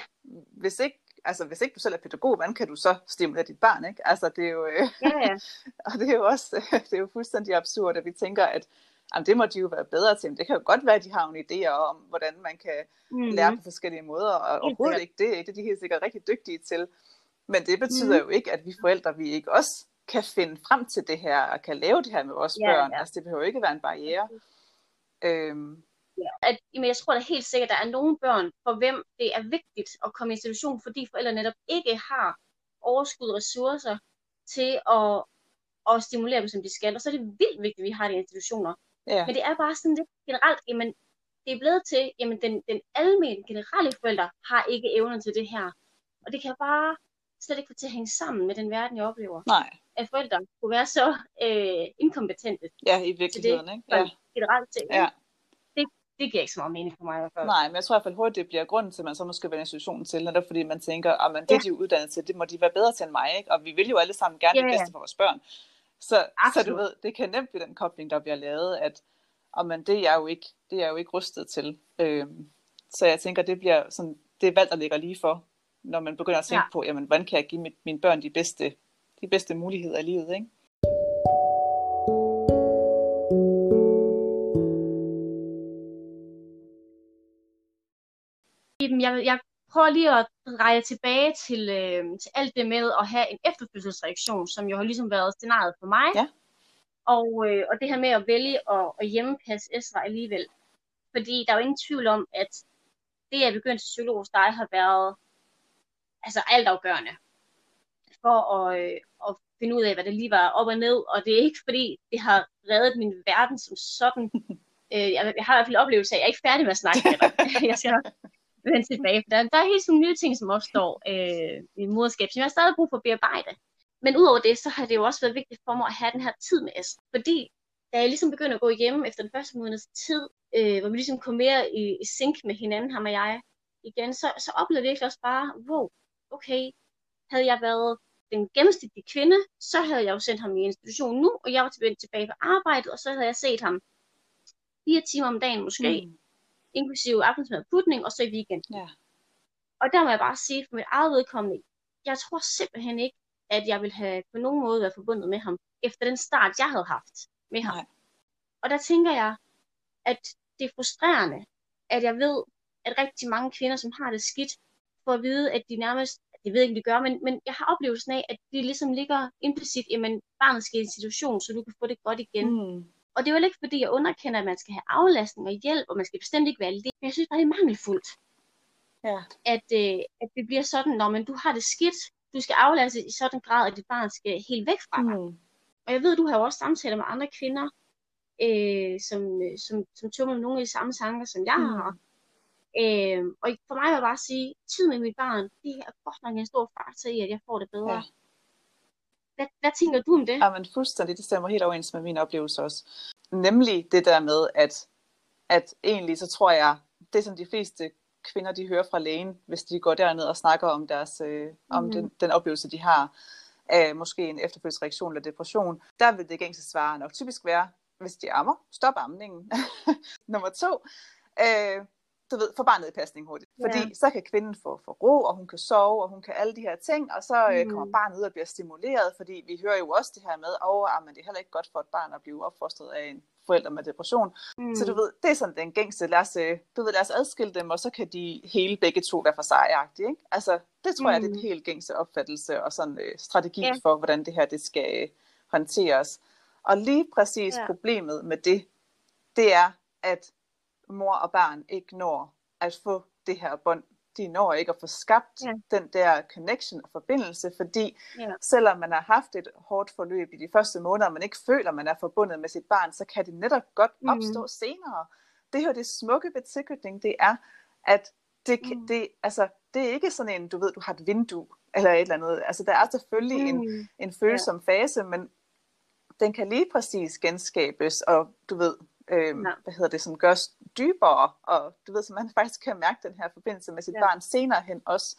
hvis ikke altså hvis ikke du selv er pædagog, hvordan kan du så stimulere dit barn, ikke? Altså det er jo, øh, Ja, ja. *laughs* og det er jo også, *laughs* det er jo fuldstændig absurd, at vi tænker, at jamen, det må de jo være bedre til. Men det kan jo godt være, at de har nogle idéer om, hvordan man kan Mm-hmm. lære på forskellige måder, og overhovedet ikke det, det er de helt sikkert rigtig dygtige til. Men det betyder Mhm. jo ikke, at vi forældre, vi ikke også kan finde frem til det her, og kan lave det her med vores Ja, børn. ja. Altså det behøver ikke være en barriere. Øhm, at, jamen, jeg tror da helt sikkert, at der er nogle børn, for hvem det er vigtigt at komme i institution, fordi forældre netop ikke har overskud ressourcer til at, at stimulere dem, som de skal. Og så er det vildt vigtigt, at vi har de institutioner. ja, Men det er bare sådan lidt generelt, jamen, det er blevet til, jamen, den, den almindelige generelle forælder har ikke evnen til det her. Og det kan jeg bare slet ikke få til at hænge sammen med den verden, jeg oplever. nej, At forældre kunne være så øh, inkompetente ja, i virkeligheden, ikke? Ja, generelt til. ja. Det, det giver ikke så meget mening for mig i hvert fald. Nej, men jeg tror i hvert fald hurtigt, det bliver grunden til, at man så måske vælger institutionen til, netop fordi man tænker, at det Ja. de er uddannet til, det må de være bedre til end mig, ikke? Og vi vil jo alle sammen gerne Ja, det ja. bedste for vores børn. Så, så du ved, det kan nemt blive den kobling, der bliver lavet, at og man, det, er jeg jo ikke, det er jeg jo ikke rustet til. Øhm, så jeg tænker, det bliver sådan, det er valg, der ligger lige for, når man begynder at tænke Ja. på, jamen, hvordan kan jeg give mit, mine børn de bedste, de bedste muligheder i livet, ikke? Jamen, jeg, jeg prøver lige at dreje tilbage til, øh, til alt det med at have en efterfødselsreaktion, som jo har ligesom været scenariet for mig. Ja. Og, øh, og det her med at vælge at, at hjemmepasse Esra alligevel. Fordi der er jo ingen tvivl om, at det at begynde til psykolog hos dig har været altså altafgørende for at, øh, at finde ud af, hvad det lige var op og ned. Og det er ikke fordi, det har reddet min verden som sådan. *laughs* Øh, jeg, jeg har i hvert fald oplevelse af, at jeg er ikke færdig med at snakke med dig. *laughs* jeg skal nok vende tilbage. For der, der er helt sådan nye ting, som opstår øh, i moderskab, som jeg har stadig brug for at bearbejde. Men udover det, så har det jo også været vigtigt for mig at have den her tid med Esther. Fordi da jeg ligesom begyndte at gå hjem efter den første måneds tid, øh, hvor vi ligesom kom mere i, i sync med hinanden, ham og jeg, igen, så, så oplevede jeg virkelig også bare, wow, okay, havde jeg været den gennemsnitlige kvinde, så havde jeg jo sendt ham i institution nu, og jeg var tilbage, tilbage på arbejdet, og så havde jeg set ham fire timer om dagen måske, mm inklusive aftensmad og putning, og så i weekend. Ja. Og der må jeg bare sige, for mit eget vedkommende, jeg tror simpelthen ikke, at jeg ville have på nogen måde været forbundet med ham, efter den start, jeg havde haft med ham. Nej. Og der tænker jeg, at det er frustrerende, at jeg ved, at rigtig mange kvinder, som har det skidt, får at vide, at de nærmest, det ved jeg ikke, om de gør, men, men jeg har oplevelsen af, at de ligesom ligger implicit, jamen barnet skal i institution, så du kan få det godt igen. Mm. Og det er jo ikke, fordi jeg underkender, at man skal have aflastning og hjælp, og man skal bestemt ikke være alene. Men jeg synes bare, det er mangelfuldt, Ja. at, øh, at det bliver sådan, når man, du har det skidt, du skal aflastes i sådan en grad, at dit barn skal helt væk fra dig. Mm. Og jeg ved, du har jo også samtaler med andre kvinder, øh, som, øh, som, som tumler med nogle af de samme tanker, som jeg Mm. har. Øh, og for mig vil jeg bare sige, tid med mit barn, det er godt nok en stor faktor i, at jeg får det bedre. Ja. Hvad, hvad tænker du om det? Ja, men fuldstændig, det stemmer helt overens med min oplevelse også. Nemlig det der med, at, at egentlig så tror jeg, det som de fleste kvinder, de hører fra lægen, hvis de går derned og snakker om, deres, øh, om Mhm. den, den oplevelse, de har af måske en efterfølgelsesreaktion eller depression, der vil det gængse svar nok typisk være, hvis de ammer, stop amningen. *laughs* Nummer to, øh, du ved, få barnet i pasning hurtigt. Fordi ja. så kan kvinden få, få ro, og hun kan sove, og hun kan alle de her ting, og så øh, mm. kommer barnet ud og bliver stimuleret, fordi vi hører jo også det her med, at oh, men det er heller ikke godt for et barn at blive opfostret af en forælder med depression. Mm. Så du ved, det er sådan den gængste, lad os, øh, du ved, lad os adskille dem, og så kan de hele begge to være for sig ikke? Altså, det tror mm. jeg, det er den helt gængste opfattelse og sådan øh, strategi yeah. for, hvordan det her det skal øh, håndteres. Og lige præcis yeah. problemet med det, det er, at mor og barn ikke når at få det her bånd. De når ikke at få skabt ja. den der connection og forbindelse, fordi ja. selvom man har haft et hårdt forløb i de første måneder, og man ikke føler, at man er forbundet med sit barn, så kan det netop godt mm. opstå mm. senere. Det her det smukke ved tilknytning, det er, at det, mm. det, altså, det er ikke sådan en, du ved, du har et vindue, eller et eller andet. Altså, der er selvfølgelig mm. en, en følsom ja. fase, men den kan lige præcis genskabes, og du ved, øh, ja. hvad hedder det, som gør dybere, og du ved, så man *laughs* faktisk kan mærke den her forbindelse med sit ja. barn senere hen også,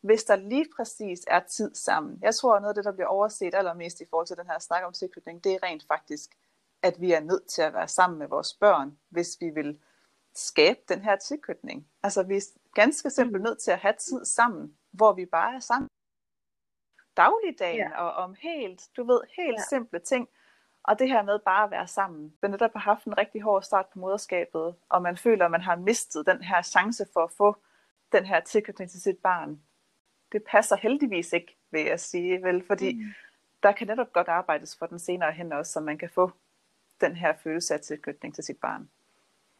hvis der lige præcis er tid sammen. Jeg tror, at noget af det, der bliver overset allermest i forhold til den her snak om tilknytning, det er rent faktisk, at vi er nødt til at være sammen med vores børn, hvis vi vil skabe den her tilknytning. Altså vi er ganske simpelt mm. nødt til at have tid sammen, hvor vi bare er sammen dagligdagen ja. og om helt, du ved, helt ja. simple ting, og det her med bare at være sammen. Netop har haft en rigtig hård start på moderskabet, og man føler, at man har mistet den her chance for at få den her tilknytning til sit barn. Det passer heldigvis ikke, vil jeg sige, vel? Fordi mm. der kan netop godt arbejdes for den senere hen også, så man kan få den her følelse af tilknytning til sit barn.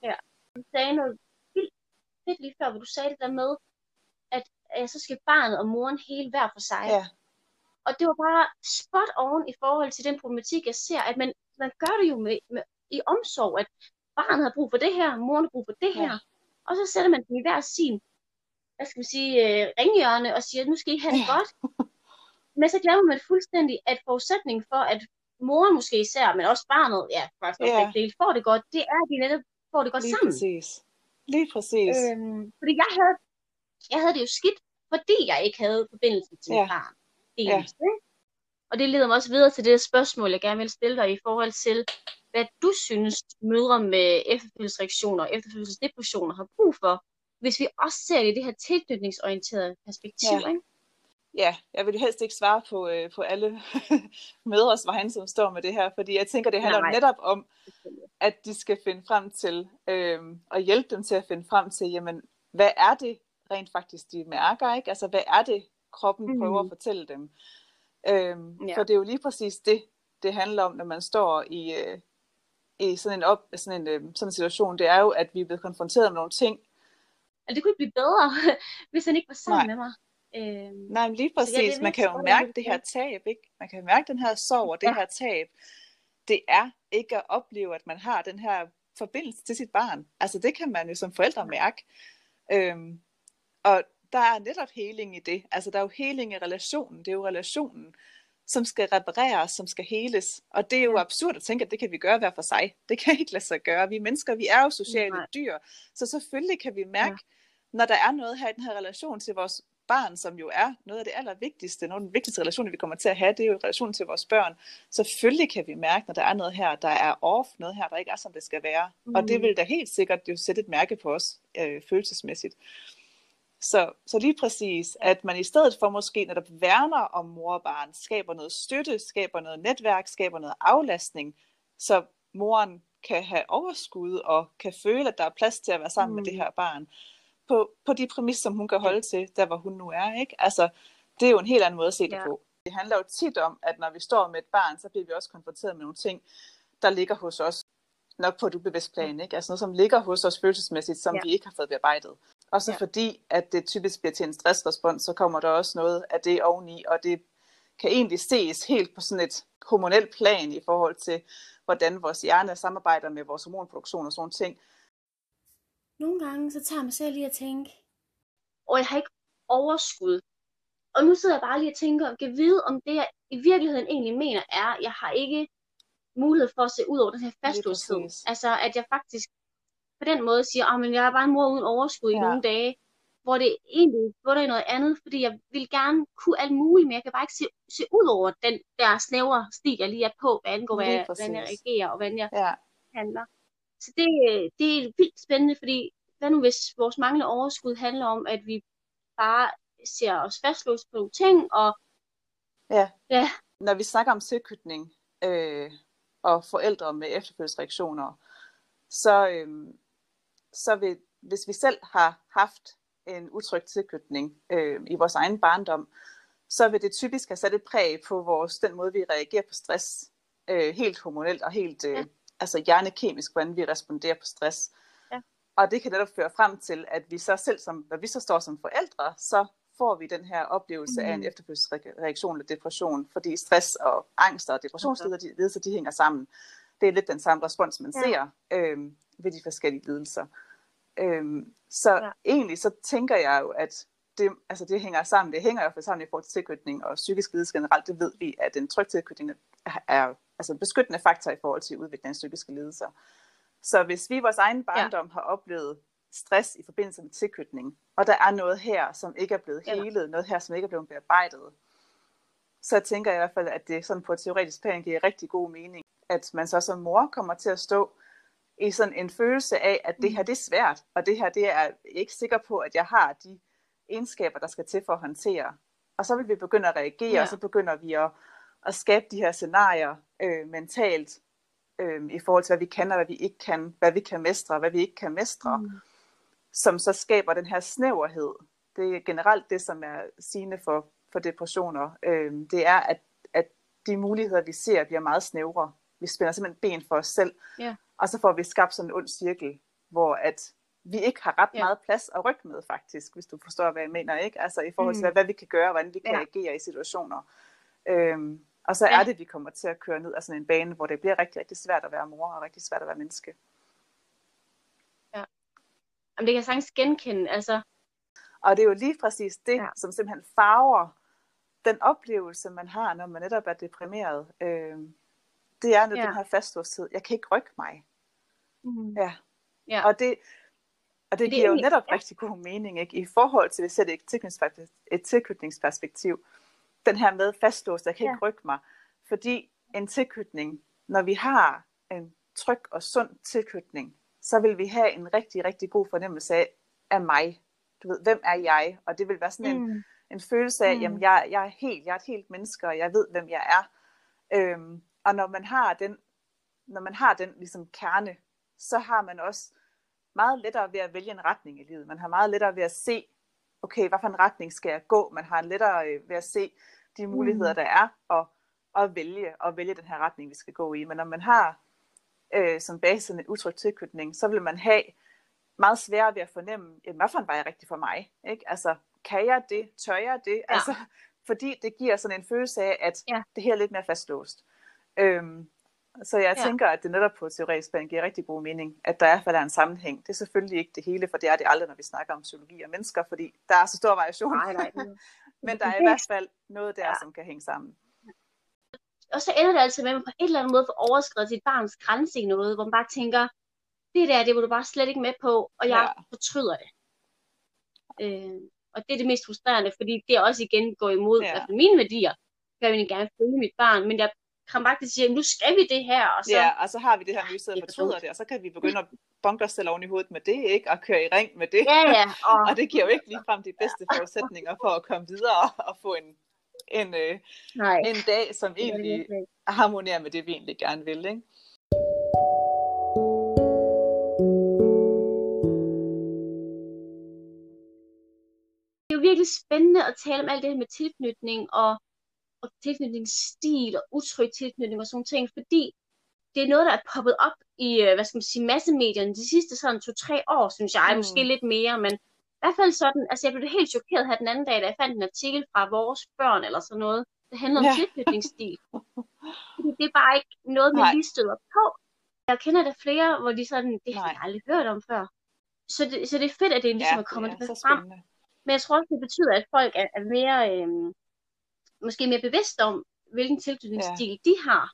Ja, du sagde noget vildt lige før, hvor du sagde det der med, at, at så skal barnet og moren hele hver for sig. Ja. Og det var bare spot on i forhold til den problematik, jeg ser, at man, man gør det jo med, med, i omsorg, at barnet har brug for det her, moren har brug for det her. Ja. Og så sætter man dem i hver sin, hvad skal man sige, øh, ringhjørne og siger, nu skal I have det ja. godt. Men så glemmer man fuldstændig, at forudsætningen for, at moren måske især, men også barnet, ja, faktisk ja. del, får det godt, det er, at de netop får det godt Lige sammen. Præcis. Lige præcis. Øhm, fordi jeg havde, jeg havde det jo skidt, fordi jeg ikke havde forbindelse til ja. mit barn eneste. Ja. Og det leder mig også videre til det spørgsmål, jeg gerne vil stille dig i forhold til, hvad du synes, mødre med efterfølgelsesreaktioner og efterfølgelsesdepressioner har brug for, hvis vi også ser det i det her tilknytningsorienterede perspektiv. Ja. Ikke? ja, jeg vil helst ikke svare på, øh, på alle *laughs* mødres vegne, som står med det her, fordi jeg tænker, det handler Nej. netop om, at de skal finde frem til, øh, og hjælpe dem til at finde frem til, jamen, hvad er det rent faktisk, de mærker, ikke? Altså, hvad er det, kroppen mm. prøver at fortælle dem. Øhm, ja. For det er jo lige præcis det, det handler om, når man står i, øh, i sådan en, op, sådan, en, øh, sådan en situation. Det er jo, at vi er blevet konfronteret med nogle ting. Altså, det kunne ikke blive bedre, *laughs* hvis han ikke var sammen Nej. med mig. Øhm, Nej, men lige præcis. Ja, man kan jo mærke det her tab, ikke? Man kan mærke den her sorg og det ja. her tab. Det er ikke at opleve, at man har den her forbindelse til sit barn. Altså, det kan man jo som forældre mærke. Øhm, og der er netop heling i det. Altså der er jo heling i relationen. Det er jo relationen, som skal repareres, som skal heles. Og det er jo absurd at tænke, at det kan vi gøre hver for sig. Det kan *laughs* ikke lade sig gøre. Vi mennesker, vi er jo sociale Nej. dyr. Så selvfølgelig kan vi mærke, ja. når der er noget her i den her relation til vores barn, som jo er noget af det allervigtigste, nogle af de vigtigste relationer, vi kommer til at have, det er jo relationen til vores børn. Selvfølgelig kan vi mærke, når der er noget her, der er off, noget her, der ikke er, som det skal være. Mm. Og det vil da helt sikkert jo sætte et mærke på os øh, følelsesmæssigt. Så, så lige præcis, at man i stedet for måske netop værner om mor og barn, skaber noget støtte, skaber noget netværk, skaber noget aflastning, så moren kan have overskud og kan føle, at der er plads til at være sammen mm. med det mm. her barn. På, på de præmis, som hun kan holde til, der hvor hun nu er. Ikke? Altså, det er jo en helt anden måde at se det ja. på. Det handler jo tit om, at når vi står med et barn, så bliver vi også konfronteret med nogle ting, der ligger hos os nok på et ubevidst plan, ikke? Altså noget, som ligger hos os følelsesmæssigt, som ja. vi ikke har fået bearbejdet. Og så ja. fordi, at det typisk bliver til en stressrespons, så kommer der også noget af det oveni, og det kan egentlig ses helt på sådan et hormonelt plan i forhold til, hvordan vores hjerne samarbejder med vores hormonproduktion og sådan ting. Nogle gange så tager man selv lige at tænke, og jeg har ikke overskud. Og nu sidder jeg bare lige og tænker, kan vide, om det jeg i virkeligheden egentlig mener er, jeg har ikke mulighed for at se ud over den her fastlåshed. Altså, at jeg faktisk på den måde siger, at jeg er bare en mor uden overskud ja. i nogle dage, hvor det egentlig hvor det noget andet, fordi jeg vil gerne kunne alt muligt, men jeg kan bare ikke se, se ud over den der snævre sti, jeg lige er på, hvad angår, hvad, hvordan jeg reagerer og hvordan jeg ja. handler. Så det, det er vildt spændende, fordi hvad nu hvis vores manglende overskud handler om, at vi bare ser os fastlåst på nogle ting, og Ja. ja, Når vi snakker om tilknytning øh, og forældre med efterfølgelsesreaktioner, så, øh, så vil, hvis vi selv har haft en utryg tilknytning øh, i vores egen barndom, så vil det typisk have sat et præg på vores, den måde, vi reagerer på stress, øh, helt hormonelt og helt øh, Ja. altså hjernekemisk, hvordan vi responderer på stress. Ja. Og det kan netop føre frem til, at vi så selv, som, når vi så står som forældre, så får vi den her oplevelse mm. af en Mm. efterfølgelsesreaktion eller depression, fordi stress og angst og depressionslidelser, de, de hænger sammen. Det er lidt den samme respons, man Ja. ser øh, ved de forskellige lidelser. Øh, så Ja. ja. egentlig så tænker jeg jo, at det, altså det hænger sammen. Det hænger hvert fald sammen i forhold til tilknytning og psykisk lidelse generelt. Det ved vi, at en tryg tilknytning er, er altså en beskyttende faktor i forhold til udviklingen af psykiske lidelser. Så hvis vi i vores egen barndom ja. har oplevet stress i forbindelse med tilknytning, og der er noget her, som ikke er blevet Ja. helet, noget her, som ikke er blevet bearbejdet, så tænker jeg i hvert fald, at det sådan på et teoretisk plan giver rigtig god mening, at man så som mor kommer til at stå i sådan en følelse af, at det her det er svært, og det her det er jeg ikke sikker på, at jeg har de egenskaber, der skal til for at håndtere. Og så vil vi begynde at reagere, Ja. og så begynder vi at, at skabe de her scenarier øh, mentalt, øh, i forhold til, hvad vi kan og hvad vi ikke kan, hvad vi kan mestre og hvad vi ikke kan mestre, mm. som så skaber den her snæverhed. Det er generelt det, som er sigende for, for depressioner. Øh, det er, at, at de muligheder, vi ser, bliver meget snævre. Vi spænder simpelthen ben for os selv, Ja. Og så får vi skabt sådan en ond cirkel, hvor at vi ikke har ret Ja. meget plads at rykke med, faktisk, hvis du forstår, hvad jeg mener, ikke? Altså i forhold til, Mm. hvad, hvad vi kan gøre, hvordan vi kan Ja. agere i situationer. Øhm, og så Ja. er det, vi kommer til at køre ned ad sådan en bane, hvor det bliver rigtig, rigtig svært at være mor, og rigtig svært at være menneske. Jamen, det kan jeg sagtens genkende. Altså, Og det er jo lige præcis det, Ja. ja. som simpelthen farver den oplevelse, man har, når man netop er deprimeret. Øhm, det er netop Ja. den her fastlåsthed. Jeg kan ikke rykke mig. mm. Ja. Ja. Og det, og det, det er giver jo netop ja. rigtig god mening, ikke? I forhold til, hvis jeg et tilknytningsperspektiv, et tilknytningsperspektiv, den her med fastlåst, jeg kan Ja. ikke rykke mig. Fordi en tilknytning, når vi har en tryg og sund tilknytning, så vil vi have en rigtig, rigtig god fornemmelse af, af mig. Du ved, hvem er jeg? Og det vil være sådan en, Mm. en følelse af, Mm. jamen jeg, jeg er helt, jeg er et helt menneske, og jeg ved, hvem jeg er. Øhm, og når man har den, når man har den ligesom kerne, så har man også meget lettere ved at vælge en retning i livet. Man har meget lettere ved at se, okay, hvad for en retning skal jeg gå? Man har lettere øh, ved at se de muligheder, Mm. der er, og, og vælge, og vælge den her retning, vi skal gå i. Men når man har øh, som basis en utryg tilknytning, så vil man have meget sværere ved at fornemme, jamen, hvad for en vej er rigtig for mig? Ikke? Altså, kan jeg det? Tør jeg det? Ja. Altså, fordi det giver sådan en følelse af, at Ja. det her er lidt mere fastlåst. Øhm, så jeg Ja. tænker, at det netop på teoretisk plan giver rigtig god mening, at der i hvert fald er en sammenhæng. Det er selvfølgelig ikke det hele, for det er det aldrig, når vi snakker om psykologi og mennesker, fordi der er så stor variation. Nej, nej. *laughs* Men der er i hvert fald noget der, Ja. som kan hænge sammen. Og så ender det altid med, at man på et eller andet måde får overskrevet sit barns grænse i noget, hvor man bare tænker, det der, det var du bare slet ikke med på, og jeg Ja. fortryder det. Øh, og det er det mest frustrerende, fordi det også igen går imod Ja. altså mine værdier. Jeg vil egentlig gerne følge mit barn, men jeg kan faktisk sige, nu skal vi det her, og så, Ja, og så har vi det her, når vi sidder det og så kan vi begynde at bunke os selv oven i hovedet med det, ikke? Og køre i ring med det. ja, ja, *laughs* og, Og det giver jo ikke ligefrem de bedste forudsætninger for at komme videre og få en, en, øh, en dag, som egentlig harmonerer med det, vi egentlig gerne vil. Ikke? det er jo virkelig spændende at tale om alt det her med tilknytning og, og tilknytningsstil og utryg tilknytning og sådan ting, fordi det er noget, der er poppet op i, øh, hvad skal man sige, massemedierne de sidste sådan to-tre år, synes jeg, Mm. måske lidt mere, men i hvert fald sådan, altså jeg blev helt chokeret her den anden dag, da jeg fandt en artikel fra vores børn eller sådan noget, der handler om Ja. ja. tilknytningsstil. Fordi det er bare ikke noget, man Nej. lige støder på. Jeg kender der flere, hvor de sådan, det har jeg aldrig hørt om før. Så det, så det er fedt, at det ligesom er kommet så frem. Men jeg tror også, det betyder, at folk er, er mere, øh, måske mere bevidste om, hvilken tilknytningsstil ja. de har.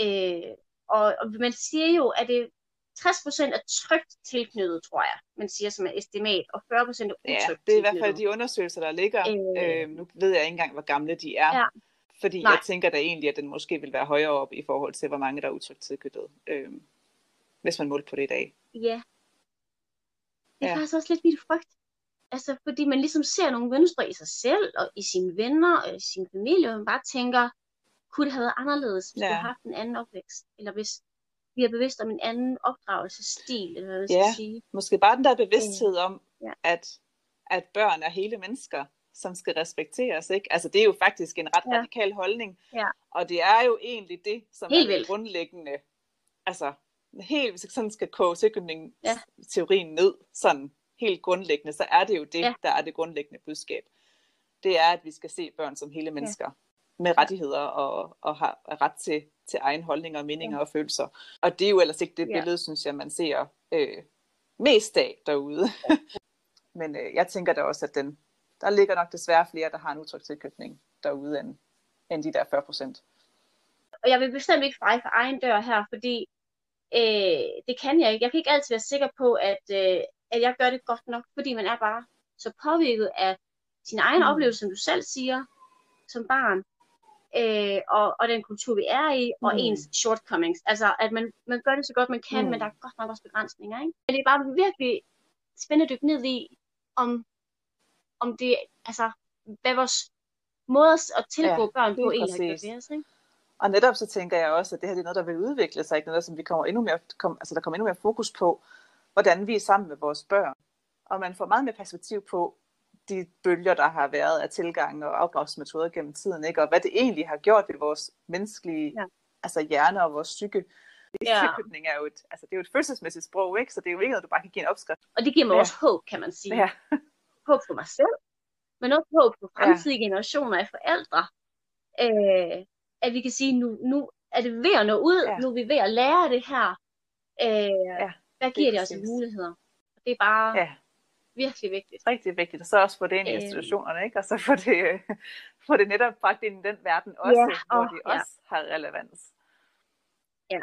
Øh, og, og man siger jo, at det 60% er trygt tilknyttet, tror jeg, man siger som er estimat, og 40% er utrygt Ja, det er i hvert fald tilknyttet. de undersøgelser, der ligger. Øh. Øh, nu ved jeg ikke engang, hvor gamle de er. Ja. Fordi Nej. jeg tænker da egentlig, at den måske vil være højere op i forhold til, hvor mange der er utrygt tilknyttet. Øh, hvis man målte på det i dag. Ja. Det er Ja. faktisk også lidt min frygt. Altså, fordi man ligesom ser nogle mønstre i sig selv, og i sine venner, og i sin familie, og man bare tænker, kunne det have været anderledes, hvis ja. Ja. havde haft en anden opvækst? Eller hvis vi er bevidst om en anden opdragelsesstil, eller hvad man Ja. skal sige. Måske bare den der bevidsthed om, Ja. at, at børn er hele mennesker, som skal respekteres. Ikke? Altså, det er jo faktisk en ret Ja. radikal holdning. Ja. Og det er jo egentlig det, som Helt er det vildt. grundlæggende. Altså, helt, hvis jeg sådan skal koge tilknytningen Ja. teorien ned, sådan helt grundlæggende, så er det jo det, Ja. der er det grundlæggende budskab. Det er, at vi skal se børn som hele mennesker. Ja med rettigheder og, og har ret til, til egen holdninger, meninger ja. og følelser. Og det er jo ellers ikke det billede, ja. synes jeg, man ser øh, mest af derude. *laughs* Men øh, jeg tænker da også, at den, der ligger nok desværre flere, der har en utryg tilknytning derude, end, end de der 40 procent. Og jeg vil bestemt ikke feje for egen dør her, fordi øh, det kan jeg ikke. Jeg kan ikke altid være sikker på, at, øh, at jeg gør det godt nok, fordi man er bare så påvirket af sin egen mm. oplevelse, som du selv siger, som barn, øh, og, og den kultur, vi er i, og mm. ens shortcomings. Altså, at man, man gør det så godt, man kan, mm. men der er godt nok også begrænsninger. Ikke? Men det er bare virkelig spændende at dykke ned i, om, om det, altså, hvad vores måde at tilgå ja, børn på egentlig har ikke? Og netop så tænker jeg også, at det her det er noget, der vil udvikle sig, ikke noget, som vi kommer endnu mere, kom, altså der kommer endnu mere fokus på, hvordan vi er sammen med vores børn. Og man får meget mere perspektiv på, de bølger, der har været af tilgang og afdragsmetoder gennem tiden, ikke? og hvad det egentlig har gjort ved vores menneskelige ja. altså hjerne og vores psyke. Ja. Tilknytning er jo et, altså det er jo et følelsesmæssigt sprog, ikke? så det er jo ikke noget, du bare kan give en opskrift. Og det giver mig ja. også håb, kan man sige. Ja. håb for mig selv, men også håb for fremtidige ja. generationer af forældre. Øh, at vi kan sige, nu, nu er det ved at nå ud, ja. nu er vi ved at lære det her. Øh, ja, hvad giver det, det os af muligheder? Det er bare... Ja virkelig vigtigt. Rigtig vigtigt, og så også få det ind i institutionerne, ikke? og så få det, *laughs* få det netop bragt ind i den verden også, ja, hvor de ja. også har relevans. Ja.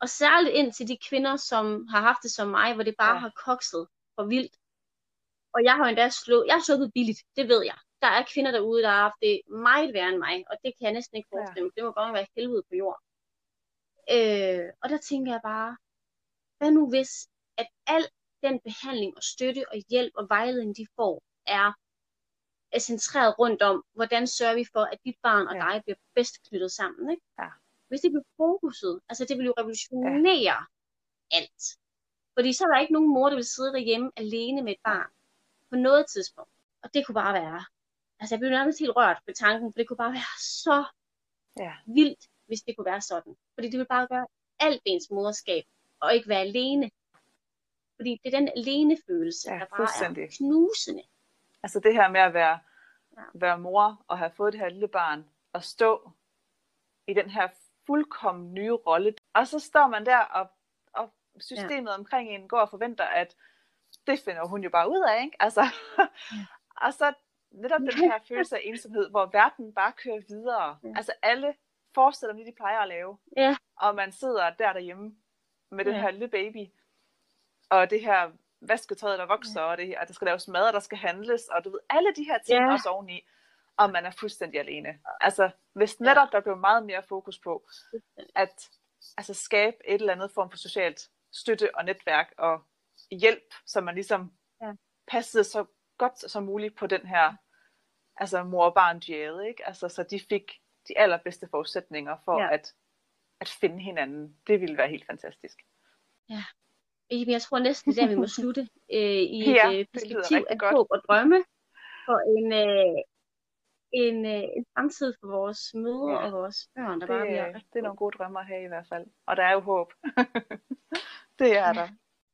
Og særligt ind til de kvinder, som har haft det som mig, hvor det bare ja. har kokset for vildt. Og jeg har endda slået, jeg har sluppet billigt, det ved jeg. Der er kvinder derude, der har haft det meget værre end mig, og det kan jeg næsten ikke forestille mig. Ja. Det må godt være helvede på jord. Øh, og der tænker jeg bare, hvad nu hvis, at alt den behandling og støtte og hjælp og vejledning, de får, er, er centreret rundt om, hvordan sørger vi for, at dit barn og ja. dig bliver bedst knyttet sammen. Ikke? Ja. Hvis det bliver fokuset, altså det vil jo revolutionere ja. alt. Fordi så er der ikke nogen mor, der vil sidde derhjemme alene med et barn på noget tidspunkt. Og det kunne bare være, altså jeg blev nærmest helt rørt ved tanken, for det kunne bare være så ja. vildt, hvis det kunne være sådan. Fordi det vil bare gøre alt ens moderskab, og ikke være alene fordi det er den alene følelse, ja, der bare er knusende. Altså det her med at være, ja. være mor og have fået det her lille barn og stå i den her fuldkommen nye rolle. Og så står man der, og, og systemet ja. omkring en går og forventer, at det finder hun jo bare ud af. Ikke? Altså, ja. *laughs* og så netop den her følelse af ensomhed, hvor verden bare kører videre. Ja. Altså alle forestiller det, de plejer at lave. Ja. Og man sidder der derhjemme med den ja. her lille baby og det her vasketøjet, der vokser, ja. og det her, at der skal laves mad, og der skal handles, og du ved, alle de her ting ja. også oveni, og man er fuldstændig alene. Altså, hvis netop der blev meget mere fokus på, at altså, skabe et eller andet form for socialt støtte og netværk og hjælp, så man ligesom ja. passede så godt som muligt på den her altså mor og barn diade, ikke? Altså, så de fik de allerbedste forudsætninger for ja. at, at finde hinanden. Det ville være helt fantastisk. Ja. Jeg tror næsten, det er der, vi må slutte øh, i ja, et øh, perspektiv af godt. håb og drømme for en, øh, en, øh, en fremtid for vores mødre ja. og vores børn, der det, bare bliver Det er nogle gode drømmer her i hvert fald. Og der er jo håb. *laughs* det er ja. der.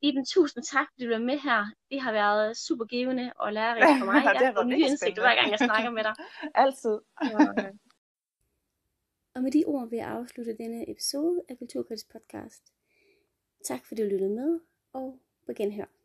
Iben, tusind tak, fordi du var med her. Det har været super givende og lærerigt *laughs* for mig. Jeg har fået nye indsigter, hver gang jeg snakker med dig. *laughs* Altid. og, og med de ord vil jeg afslutte denne episode af Kulturkreds Podcast. Tak fordi du lyttede med, og på genhør.